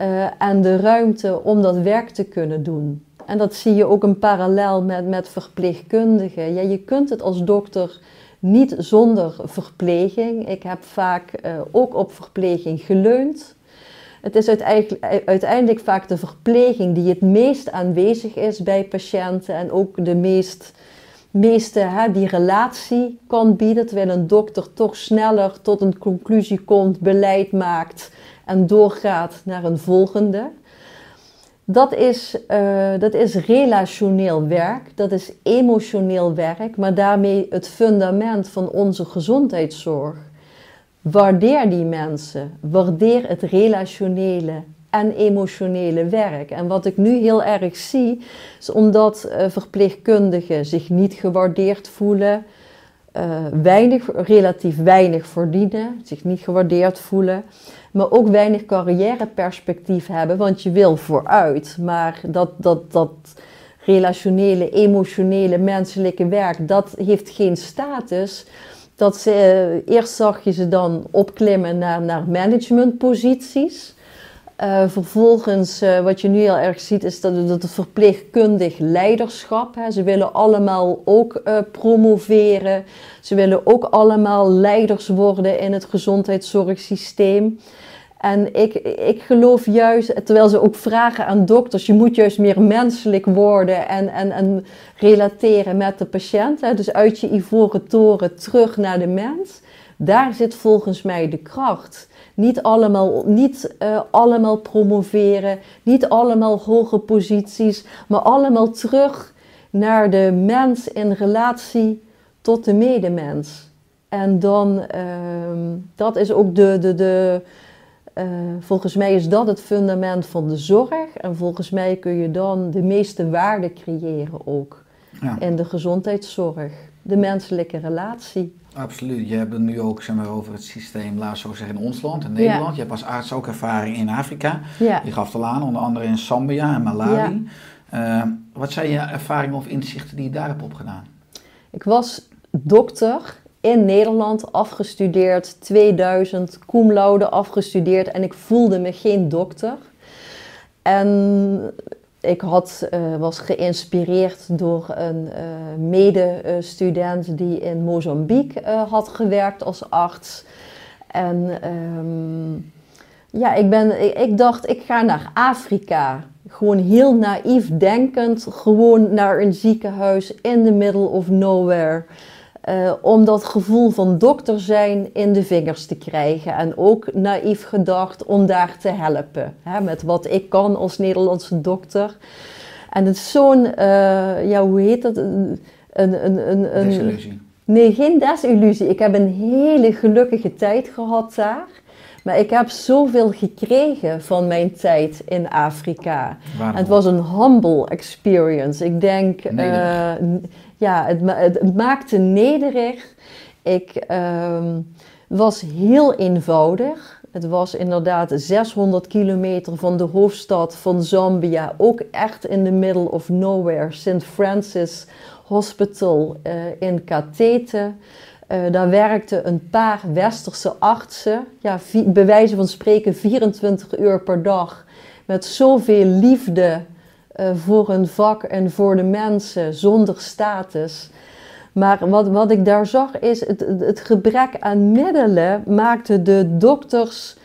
uh, en de ruimte om dat werk te kunnen doen. En dat zie je ook een parallel met, met verpleegkundigen. Ja, je kunt het als dokter niet zonder verpleging. Ik heb vaak uh, ook op verpleging geleund. Het is uiteindelijk vaak de verpleging die het meest aanwezig is bij patiënten en ook de meest, meeste hè, die relatie kan bieden, terwijl een dokter toch sneller tot een conclusie komt, beleid maakt en doorgaat naar een volgende. Dat is, uh, dat is relationeel werk, dat is emotioneel werk, maar daarmee het fundament van onze gezondheidszorg. Waardeer die mensen, waardeer het relationele en emotionele werk. En wat ik nu heel erg zie, is omdat uh, verpleegkundigen zich niet gewaardeerd voelen, uh, weinig, relatief weinig verdienen, zich niet gewaardeerd voelen, maar ook weinig carrièreperspectief hebben, want je wil vooruit. Maar dat, dat, dat relationele, emotionele, menselijke werk, dat heeft geen status. Dat ze, uh, eerst zag je ze dan opklimmen naar, naar managementposities. Uh, vervolgens, uh, wat je nu heel erg ziet, is dat, dat het verpleegkundig leiderschap. Hè, ze willen allemaal ook promoveren. Ze willen ook allemaal leiders worden in het gezondheidszorgsysteem. En ik, ik geloof juist, terwijl ze ook vragen aan dokters, je moet juist meer menselijk worden en, en, en relateren met de patiënt. Hè, dus uit je ivoren toren terug naar de mens. Daar zit volgens mij de kracht. Niet allemaal, niet, uh, allemaal promoveren, niet allemaal hoge posities, maar allemaal terug naar de mens in relatie tot de medemens. En dan, uh, dat is ook de, de, de uh, volgens mij is dat het fundament van de zorg. En volgens mij kun je dan de meeste waarde creëren ook ja. in de gezondheidszorg. De menselijke relatie. Absoluut. Je hebt het nu ook zeg maar, over het systeem, laat zo zeggen, in ons land, in Nederland. Ja. Je hebt als arts ook ervaring in Afrika. Ja. Je gaf het al aan, onder andere in Zambia en Malawi. Ja. Uh, wat zijn je ervaringen of inzichten die je daar hebt opgedaan? Ik was dokter in Nederland, afgestudeerd, 2000, cum laude afgestudeerd en ik voelde me geen dokter. En ik had, uh, was geïnspireerd door een uh, medestudent die in Mozambique uh, had gewerkt als arts. En um, ja, ik, ben, ik, dacht, ik ga naar Afrika. Gewoon heel naïef denkend, gewoon naar een ziekenhuis in the middle of nowhere. Uh, om dat gevoel van dokter zijn in de vingers te krijgen. En ook naïef gedacht om daar te helpen. Hè, met wat ik kan als Nederlandse dokter. En het is zo'n, uh, ja, hoe heet dat? Een, een, een, een, Desillusie. Nee, geen desillusie. Ik heb een hele gelukkige tijd gehad daar. Maar ik heb zoveel gekregen van mijn tijd in Afrika. Waarom? Het was een humble experience. Ik denk, uh, ja, het, het, maakte nederig. Ik uh, was heel eenvoudig. Het was inderdaad 600 kilometer van de hoofdstad van Zambia. Ook echt in the middle of nowhere. St. Francis Hospital uh, in Katete. Uh, daar werkten een paar westerse artsen, ja, bij van spreken 24 uur per dag, met zoveel liefde uh, voor hun vak en voor de mensen, zonder status. Maar wat, wat ik daar zag is, het, het gebrek aan middelen maakte de dokters,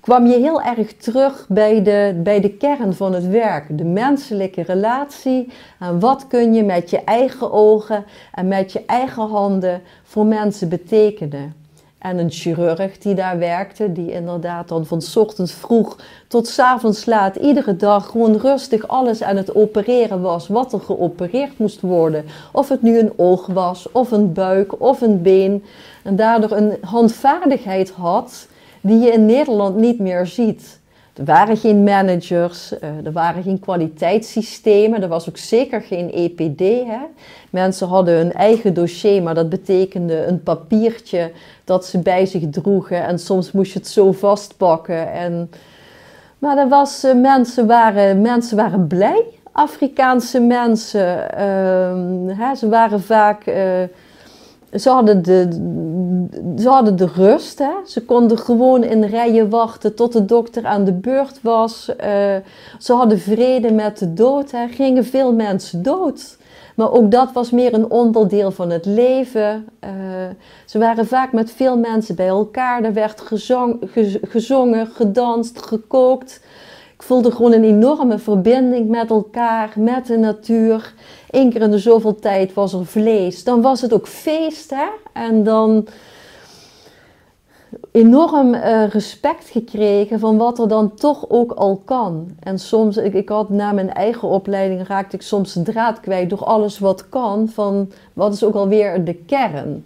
kwam je heel erg terug bij de, bij de kern van het werk. De menselijke relatie en wat kun je met je eigen ogen en met je eigen handen voor mensen betekenen. En een chirurg die daar werkte, die inderdaad dan van ochtends vroeg tot s avonds laat, iedere dag gewoon rustig alles aan het opereren was, wat er geopereerd moest worden. Of het nu een oog was, of een buik, of een been. En daardoor een handvaardigheid had die je in Nederland niet meer ziet. Er waren geen managers, er waren geen kwaliteitssystemen, er was ook zeker geen EPD. Hè? Mensen hadden hun eigen dossier, maar dat betekende een papiertje dat ze bij zich droegen en soms moest je het zo vastpakken. En... Maar er was, mensen, waren, mensen waren blij, Afrikaanse mensen. Uh, hè? Ze waren vaak... Uh, ze hadden de, ze hadden de rust. Hè? Ze konden gewoon in rijen wachten tot de dokter aan de beurt was. Uh, ze hadden vrede met de dood. Er gingen veel mensen dood. Maar ook dat was meer een onderdeel van het leven. Uh, ze waren vaak met veel mensen bij elkaar. Er werd gezong, gezongen, gedanst, gekookt. Ik voelde gewoon een enorme verbinding met elkaar, met de natuur. Eén keer in de zoveel tijd was er vlees. Dan was het ook feest, hè? En dan enorm eh, respect gekregen van wat er dan toch ook al kan. En soms, ik, ik had na mijn eigen opleiding, raakte ik soms de draad kwijt door alles wat kan, van wat is ook alweer de kern.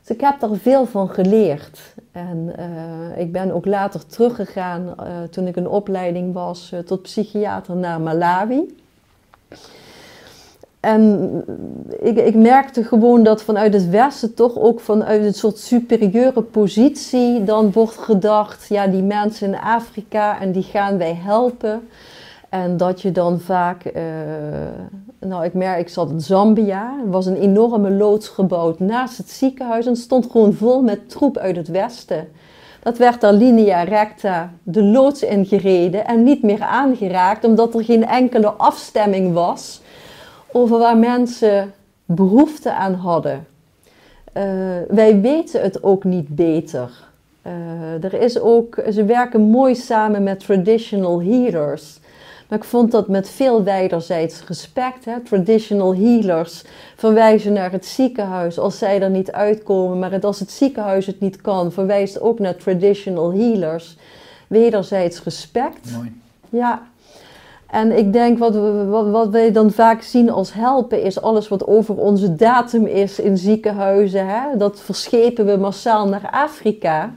Dus ik heb daar veel van geleerd. En eh, ik ben ook later teruggegaan, uh, toen ik een opleiding was, tot psychiater naar Malawi. En ik, ik, merkte gewoon dat vanuit het Westen toch ook vanuit een soort superieure positie dan wordt gedacht, ja die mensen in Afrika en die gaan wij helpen. En dat je dan vaak, uh, nou ik merk, ik zat in Zambia, er was een enorme loods gebouwd naast het ziekenhuis en stond gewoon vol met troep uit het Westen. Dat werd daar linea recta de loods ingereden en niet meer aangeraakt, omdat er geen enkele afstemming was over waar mensen behoefte aan hadden. Uh, wij weten het ook niet beter. Uh, er is ook, ze werken mooi samen met traditional healers. Maar ik vond dat met veel wederzijds respect. Hè. Traditional healers verwijzen naar het ziekenhuis als zij er niet uitkomen. Maar als het ziekenhuis het niet kan, verwijst ook naar traditional healers. Wederzijds respect. Mooi. Ja, en ik denk wat, wat, wat wij dan vaak zien als helpen is alles wat over onze datum is in ziekenhuizen. Hè? Dat verschepen we massaal naar Afrika.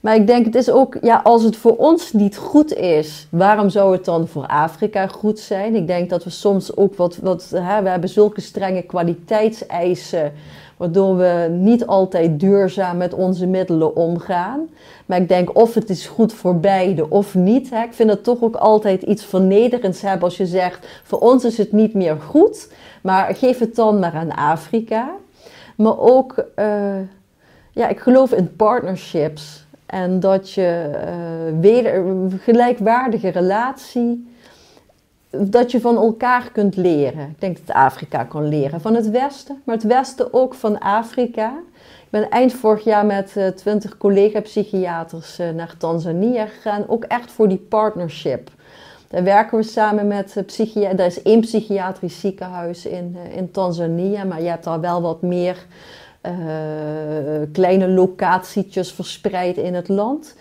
Maar ik denk het is ook, ja, als het voor ons niet goed is, waarom zou het dan voor Afrika goed zijn? Ik denk dat we soms ook wat, wat hè, we hebben zulke strenge kwaliteitseisen waardoor we niet altijd duurzaam met onze middelen omgaan. Maar ik denk of het is goed voor beide of niet. Hè. Ik vind het toch ook altijd iets vernederends hebben als je zegt, voor ons is het niet meer goed, maar geef het dan maar aan Afrika. Maar ook, uh, ja, ik geloof in partnerships. En dat je uh, weder, gelijkwaardige relatie dat je van elkaar kunt leren. Ik denk dat Afrika kan leren van het Westen, maar het Westen ook van Afrika. Ik ben eind vorig jaar met uh, twintig collega-psychiaters uh, naar Tanzania gegaan, ook echt voor die partnership. Daar werken we samen met uh, psychiaters. Er is één psychiatrisch ziekenhuis in, in Tanzania, maar je hebt daar wel wat meer kleine locatietjes verspreid in het land.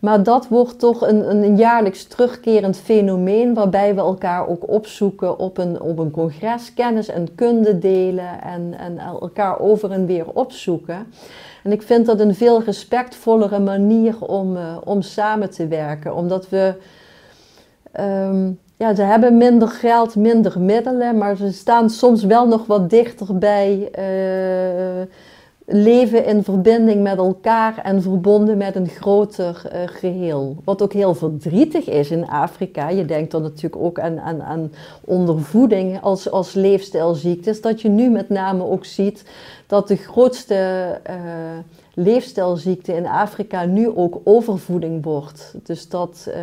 Maar dat wordt toch een, een jaarlijks terugkerend fenomeen waarbij we elkaar ook opzoeken op een, op een congres, kennis en kunde delen en, en elkaar over en weer opzoeken. En ik vind dat een veel respectvollere manier om, uh, om samen te werken, omdat we. Um, ja, ze hebben minder geld, minder middelen, maar ze staan soms wel nog wat dichter bij. Uh, leven in verbinding met elkaar en verbonden met een groter uh, geheel. Wat ook heel verdrietig is in Afrika. Je denkt dan natuurlijk ook aan, aan, aan ondervoeding als, als leefstijlziektes. Dat je nu met name ook ziet dat de grootste uh, leefstijlziekte in Afrika nu ook overvoeding wordt. Dus dat uh,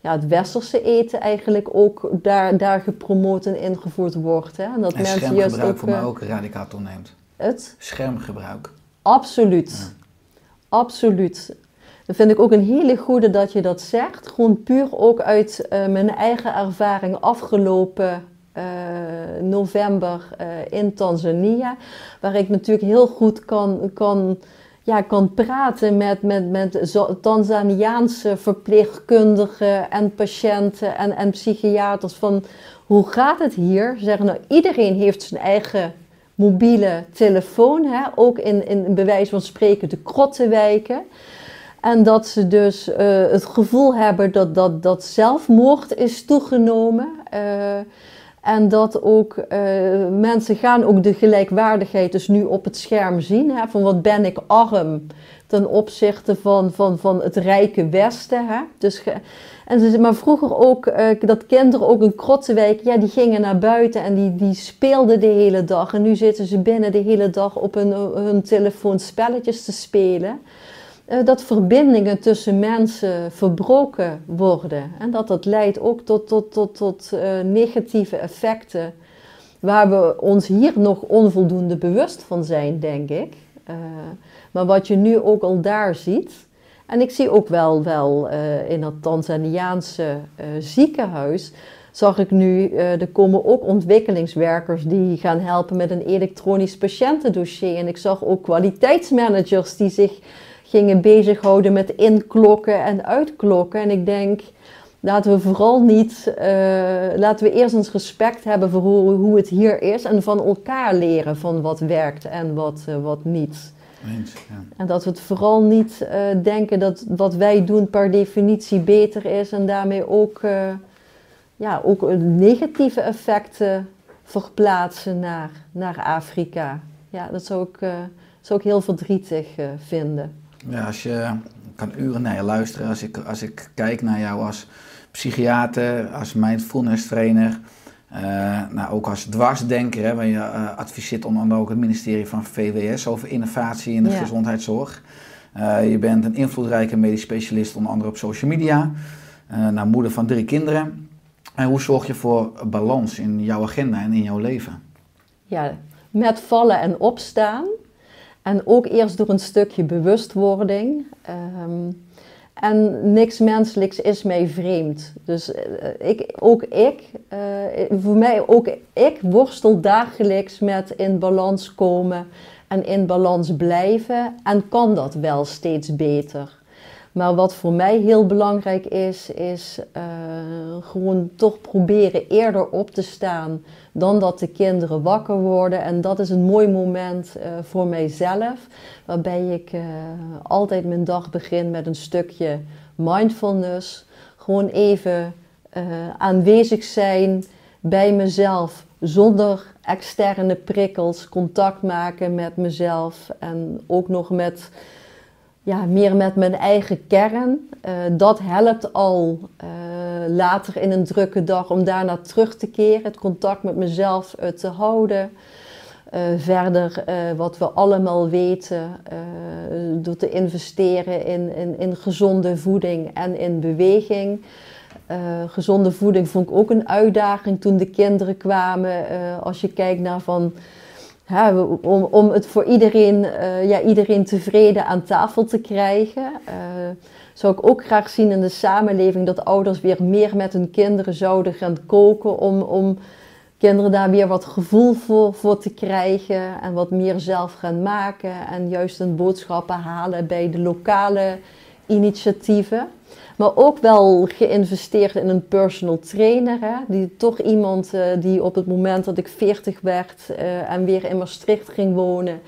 ja, het westerse eten eigenlijk ook daar, daar gepromoot en ingevoerd wordt. Hè? En dat en mensen juist ook, voor mij ook radicaal toeneemt het? Schermgebruik. Absoluut. Absoluut. Dat vind ik ook een hele goede dat je dat zegt. Gewoon puur ook uit uh, mijn eigen ervaring afgelopen uh, november uh, in Tanzania. Waar ik natuurlijk heel goed kan, kan, ja, kan praten met, met, met Tanzaniaanse verpleegkundigen en patiënten en, en psychiaters. Van hoe gaat het hier? Ze zeggen nou, iedereen heeft zijn eigen mobiele telefoon, hè, ook in, in bewijs van spreken de krottenwijken. En dat ze dus uh, het gevoel hebben dat, dat, dat zelfmoord is toegenomen. Uh, en dat ook uh, mensen gaan ook de gelijkwaardigheid dus nu op het scherm zien. Hè, van wat ben ik arm ten opzichte van, van, van het rijke Westen. Hè. Dus maar vroeger ook, uh, dat kinderen ook in Krottenwijk, ja, die gingen naar buiten en die, die speelden de hele dag. En nu zitten ze binnen de hele dag op hun, hun telefoon spelletjes te spelen. Uh, dat verbindingen tussen mensen verbroken worden. En dat dat leidt ook tot, tot, tot, tot uh, negatieve effecten. Waar we ons hier nog onvoldoende bewust van zijn, denk ik. maar wat je nu ook al daar ziet, en ik zie ook wel, wel uh, in dat Tanzaniaanse uh, ziekenhuis, zag ik nu, uh, er komen ook ontwikkelingswerkers die gaan helpen met een elektronisch patiëntendossier. En ik zag ook kwaliteitsmanagers die zich gingen bezighouden met inklokken en uitklokken. En ik denk, laten we vooral niet, eh, laten we eerst eens respect hebben voor hoe, hoe het hier is en van elkaar leren van wat werkt en wat, eh, wat niet. Eens, ja. En dat we het vooral niet eh, denken dat wat wij doen per definitie beter is en daarmee ook, eh, ja, ook negatieve effecten verplaatsen naar, naar Afrika. Ja, dat zou ik, eh, zou ik heel verdrietig vinden. Ja, als je kan uren naar je luisteren. Als ik, als ik kijk naar jou als psychiater, als mindfulness trainer, nou, ook als dwarsdenker, hè, waar je eh, adviseert onder andere ook het ministerie van VWS over innovatie in de Ja. gezondheidszorg. Eh, je bent een invloedrijke medisch specialist, onder andere op social media. Eh nou, moeder van drie kinderen. En hoe zorg je voor balans in jouw agenda en in jouw leven? Ja, met vallen en opstaan. En ook eerst door een stukje bewustwording. Ehm, en niks menselijks is mij vreemd. Dus eh, ik, ook ik, eh, voor mij ook ik worstel dagelijks met in balans komen en in balans blijven. En kan dat wel steeds beter. Maar wat voor mij heel belangrijk is, is eh, gewoon toch proberen eerder op te staan dan dat de kinderen wakker worden. En dat is een mooi moment eh, voor mijzelf, waarbij ik eh, altijd mijn dag begin met een stukje mindfulness. Gewoon even aanwezig zijn bij mezelf, zonder externe prikkels, contact maken met mezelf en ook nog met ja, meer met mijn eigen kern. Eh, dat helpt al eh, later in een drukke dag om daarna terug te keren, het contact met mezelf eh, te houden. Verder, wat we allemaal weten, door te investeren in, in, in gezonde voeding en in beweging. Gezonde voeding vond ik ook een uitdaging toen de kinderen kwamen. Als je kijkt naar van om, om het voor iedereen, eh, ja, iedereen tevreden aan tafel te krijgen. eh, zou ik ook graag zien in de samenleving dat ouders weer meer met hun kinderen zouden gaan koken. Om, om kinderen daar weer wat gevoel voor, voor te krijgen en wat meer zelf gaan maken. En juist hun boodschappen halen bij de lokale initiatieven. Maar ook wel geïnvesteerd in een personal trainer. Hè? Die toch iemand eh, die op het moment dat ik 40 werd eh, en weer in Maastricht ging wonen.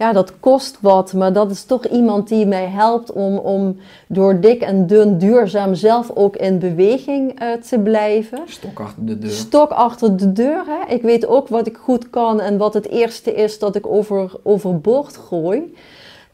Ja, dat kost wat, maar dat is toch iemand die mij helpt om, om door dik en dun duurzaam zelf ook in beweging eh, te blijven. Stok achter de deur. Stok achter de deur. Hè? Ik weet ook wat ik goed kan en wat het eerste is dat ik over, overboord gooi.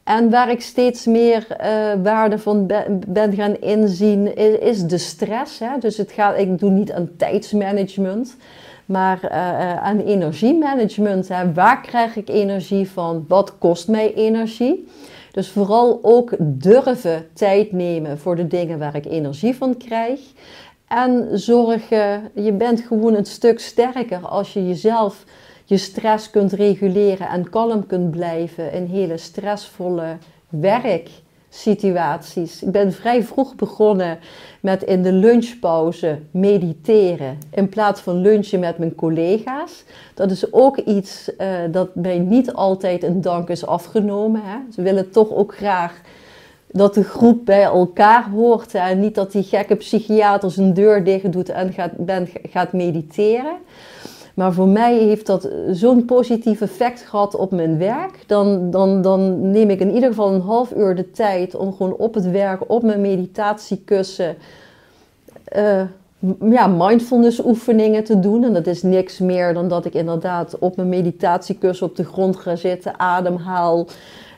En waar ik steeds meer eh, waarde van ben, gaan inzien, is, de stress. Hè? Dus het gaat, ik doe niet aan tijdsmanagement, maar eh, aan energiemanagement. Hè? Waar krijg ik energie van? Wat kost mij energie? Dus vooral ook durven tijd nemen voor de dingen waar ik energie van krijg. En zorgen, je bent gewoon een stuk sterker als je jezelf je stress kunt reguleren en kalm kunt blijven in hele stressvolle werksituaties. Ik ben vrij vroeg begonnen met in de lunchpauze mediteren in plaats van lunchen met mijn collega's. Dat is ook iets eh, dat mij niet altijd een dank is afgenomen. Hè. Ze willen toch ook graag dat de groep bij elkaar hoort en niet dat die gekke psychiater zijn deur dicht doet en gaat, ben, gaat mediteren. Maar voor mij heeft dat zo'n positief effect gehad op mijn werk. Dan, dan, dan neem ik in ieder geval een half uur de tijd om gewoon op het werk, op mijn meditatiekussen, eh, ja, mindfulness oefeningen te doen. En dat is niks meer dan dat ik inderdaad op mijn meditatiekussen op de grond ga zitten, ademhaal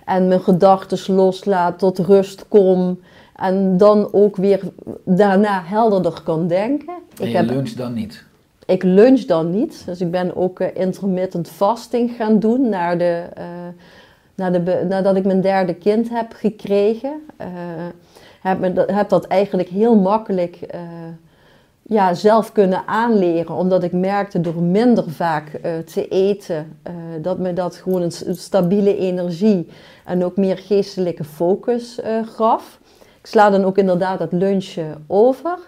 en mijn gedachten loslaat, tot rust kom. En dan ook weer daarna helderder kan denken. En Ik je heb lunch dan niet. Ik lunch dan niet. Dus ik ben ook eh, intermittent fasting gaan doen naar de, eh, de, nadat ik mijn derde kind heb gekregen. Eh, heb, me dat, heb dat eigenlijk heel makkelijk ja, zelf kunnen aanleren. Omdat ik merkte door minder vaak te eten, dat me dat gewoon een, stabiele energie en ook meer geestelijke focus gaf. Ik sla dan ook inderdaad het lunchen over.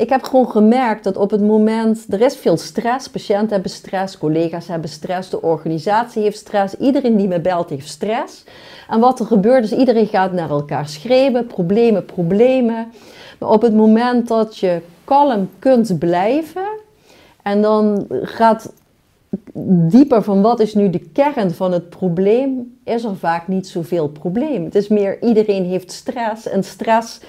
Ik heb gewoon gemerkt dat op het moment, er is veel stress, patiënten hebben stress, collega's hebben stress, de organisatie heeft stress, iedereen die me belt heeft stress. En wat er gebeurt is, iedereen gaat naar elkaar schreeuwen, problemen, problemen. Maar op het moment dat je kalm kunt blijven en dan gaat dieper van wat is nu de kern van het probleem, is er vaak niet zoveel probleem. Het is meer iedereen heeft stress en stress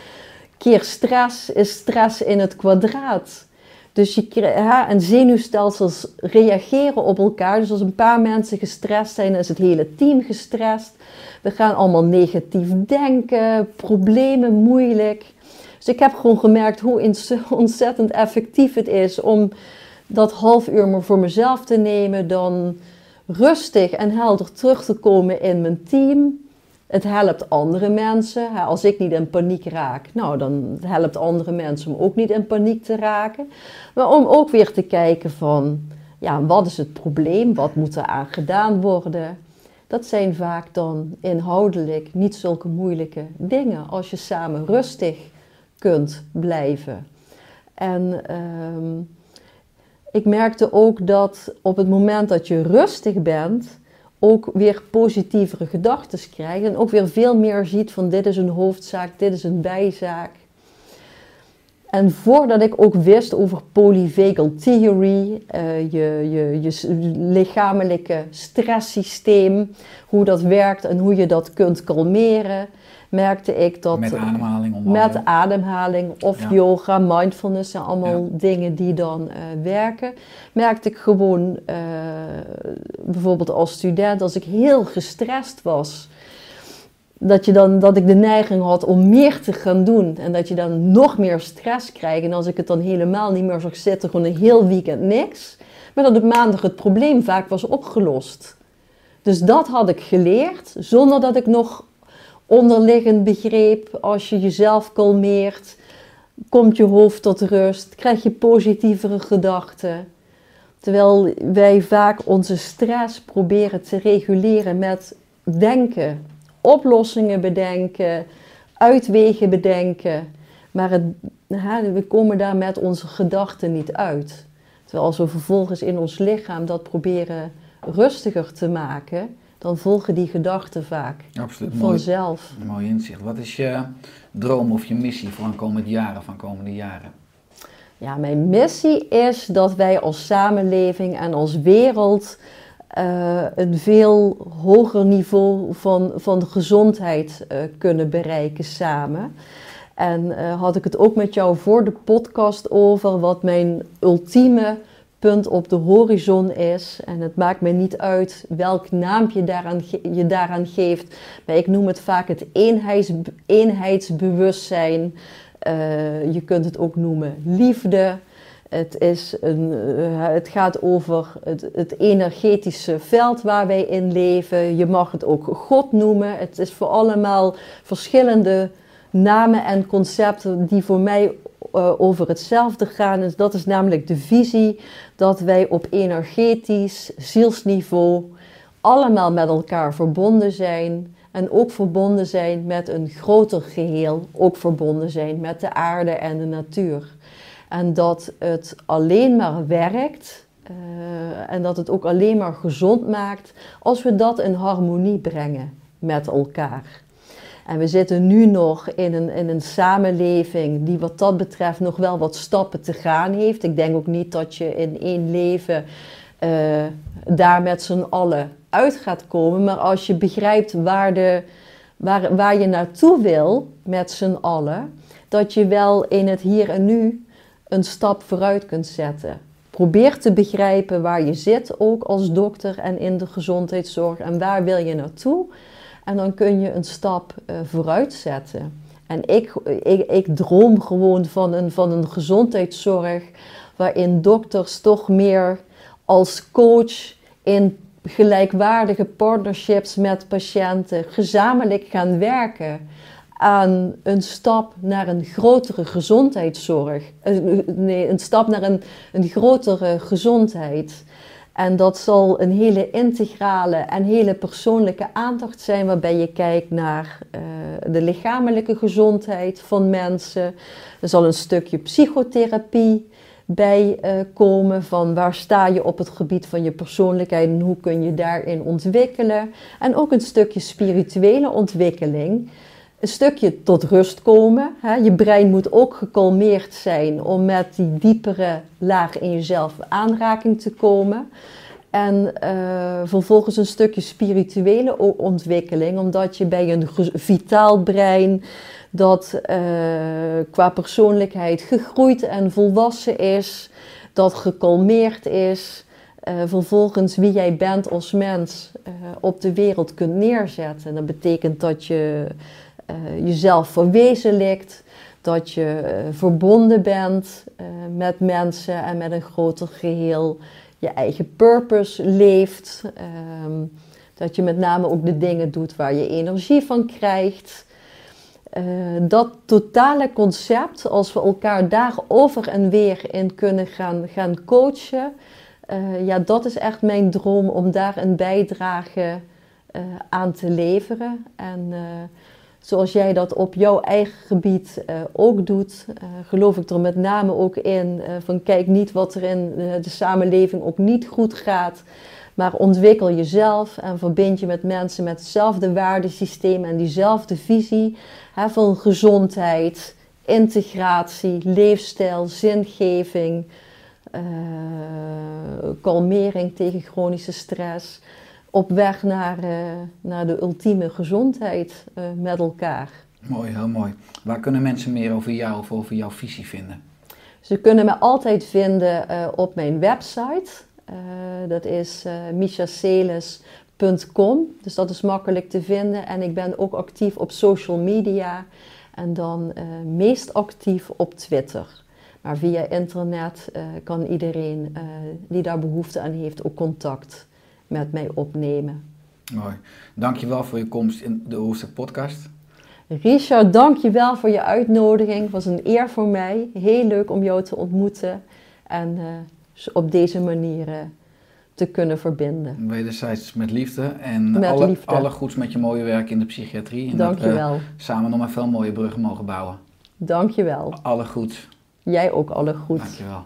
keer stress is stress in het kwadraat. Dus je, ja, en zenuwstelsels reageren op elkaar. Dus als een paar mensen gestrest zijn, is het hele team gestrest. We gaan allemaal negatief denken, problemen moeilijk. Dus ik heb gewoon gemerkt hoe ontzettend effectief het is om dat half uur maar voor mezelf te nemen, dan rustig en helder terug te komen in mijn team. Het helpt andere mensen. Als ik niet in paniek raak, nou dan helpt andere mensen om ook niet in paniek te raken. Maar om ook weer te kijken van, ja, wat is het probleem? Wat moet er aan gedaan worden? Dat zijn vaak dan inhoudelijk niet zulke moeilijke dingen als je samen rustig kunt blijven. En ehm, ik merkte ook dat op het moment dat je rustig bent, ook weer positievere gedachten krijgt. En ook weer veel meer ziet van dit is een hoofdzaak, dit is een bijzaak. En voordat ik ook wist over polyvagal theory, uh, je, je, je lichamelijke stresssysteem, hoe dat werkt en hoe je dat kunt kalmeren, merkte ik dat... Met ademhaling? Met ademhaling of yoga, mindfulness zijn allemaal dingen die dan uh, werken. Merkte ik gewoon, uh, bijvoorbeeld als student, als ik heel gestrest was... Dat, je dan, dat ik de neiging had om meer te gaan doen. En dat je dan nog meer stress krijgt. En als ik het dan helemaal niet meer zag zitten, gewoon een heel weekend niks. Maar dat op maandag het probleem vaak was opgelost. Dus dat had ik geleerd, zonder dat ik nog onderliggend begreep, als je jezelf kalmeert, komt je hoofd tot rust, krijg je positievere gedachten. Terwijl wij vaak onze stress proberen te reguleren met denken, oplossingen bedenken, uitwegen bedenken. Maar het, we komen daar met onze gedachten niet uit. Terwijl als we vervolgens in ons lichaam dat proberen rustiger te maken, dan volgen die gedachten vaak Absoluut, vanzelf. Mooi, mooi inzicht. Wat is je droom of je missie voor de komende jaren, van komende jaren? Ja, mijn missie is dat wij als samenleving en als wereld uh, een veel hoger niveau van, van gezondheid uh, kunnen bereiken samen. En uh, had ik het ook met jou voor de podcast over wat mijn ultieme punt op de horizon is. En het maakt me niet uit welk naampje je daaraan, je daaraan geeft. Maar ik noem het vaak het eenheids, eenheidsbewustzijn. Je kunt het ook noemen liefde. Het, is een, uh, het gaat over het, energetische veld waar wij in leven. Je mag het ook God noemen. Het is voor allemaal verschillende namen en concepten die voor mij uh, over hetzelfde gaan. Dus dat is namelijk de visie dat wij op energetisch zielsniveau allemaal met elkaar verbonden zijn. En ook verbonden zijn met een groter geheel, ook verbonden zijn met de aarde en de natuur. En dat het alleen maar werkt uh, en dat het ook alleen maar gezond maakt als we dat in harmonie brengen met elkaar. En we zitten nu nog in een, in een samenleving die wat dat betreft nog wel wat stappen te gaan heeft. Ik denk ook niet dat je in één leven uh, daar met z'n allen uit gaat komen. Maar als je begrijpt waar, de, waar, waar je naartoe wil met z'n allen, dat je wel in het hier en nu een stap vooruit kunt zetten. Probeer te begrijpen waar je zit, ook als dokter en in de gezondheidszorg. En waar wil je naartoe? En dan kun je een stap uh, vooruit zetten. En ik, ik, ik droom gewoon van een, van een gezondheidszorg waarin dokters toch meer als coach in gelijkwaardige partnerships met patiënten gezamenlijk gaan werken aan een stap naar een grotere gezondheidszorg. Eh, nee, een stap naar een, een grotere gezondheid. En dat zal een hele integrale en hele persoonlijke aandacht zijn, waarbij je kijkt naar uh, de lichamelijke gezondheid van mensen. Er zal een stukje psychotherapie bij uh, komen van waar sta je op het gebied van je persoonlijkheid en hoe kun je daarin ontwikkelen. En ook een stukje spirituele ontwikkeling. Een stukje tot rust komen. Hè. Je brein moet ook gekalmeerd zijn om met die diepere laag in jezelf aanraking te komen. En uh, vervolgens een stukje spirituele ontwikkeling, omdat je bij een vitaal brein dat uh, qua persoonlijkheid gegroeid en volwassen is, dat gekalmeerd is, uh, vervolgens wie jij bent als mens op de wereld kunt neerzetten. En dat betekent dat je jezelf verwezenlijkt, dat je verbonden bent met mensen en met een groter geheel je eigen purpose leeft. Ehm, dat je met name ook de dingen doet waar je energie van krijgt. Dat totale concept, als we elkaar daar over en weer in kunnen gaan, gaan coachen, ja, dat is echt mijn droom om daar een bijdrage aan te leveren. En zoals jij dat op jouw eigen gebied uh, ook doet, uh, geloof ik er met name ook in uh, van kijk niet wat er in de samenleving ook niet goed gaat, maar ontwikkel jezelf en verbind je met mensen met hetzelfde waardesysteem en diezelfde visie hè, van gezondheid, integratie, leefstijl, zingeving, kalmering tegen chronische stress op weg naar, uh, naar de ultieme gezondheid uh, met elkaar. Mooi, heel mooi. Waar kunnen mensen meer over jou of over jouw visie vinden? Ze kunnen me altijd vinden uh, op mijn website. dat is michaceles.com. Dus dat is makkelijk te vinden. En ik ben ook actief op social media. En dan meest actief op Twitter. Maar via internet kan iedereen die daar behoefte aan heeft ook contact met mij opnemen. Mooi. Dankjewel voor je komst in de Oerstek podcast. Richard, dankjewel voor je uitnodiging. Het was een eer voor mij. Heel leuk om jou te ontmoeten en uh, op deze manier uh, te kunnen verbinden. Wederzijds met liefde en met alle, liefde. alle goeds met je mooie werk in de psychiatrie. En dankjewel. Dat we samen nog maar veel mooie bruggen mogen bouwen. Dankjewel. Alle goeds. Jij ook alle goeds. Dankjewel.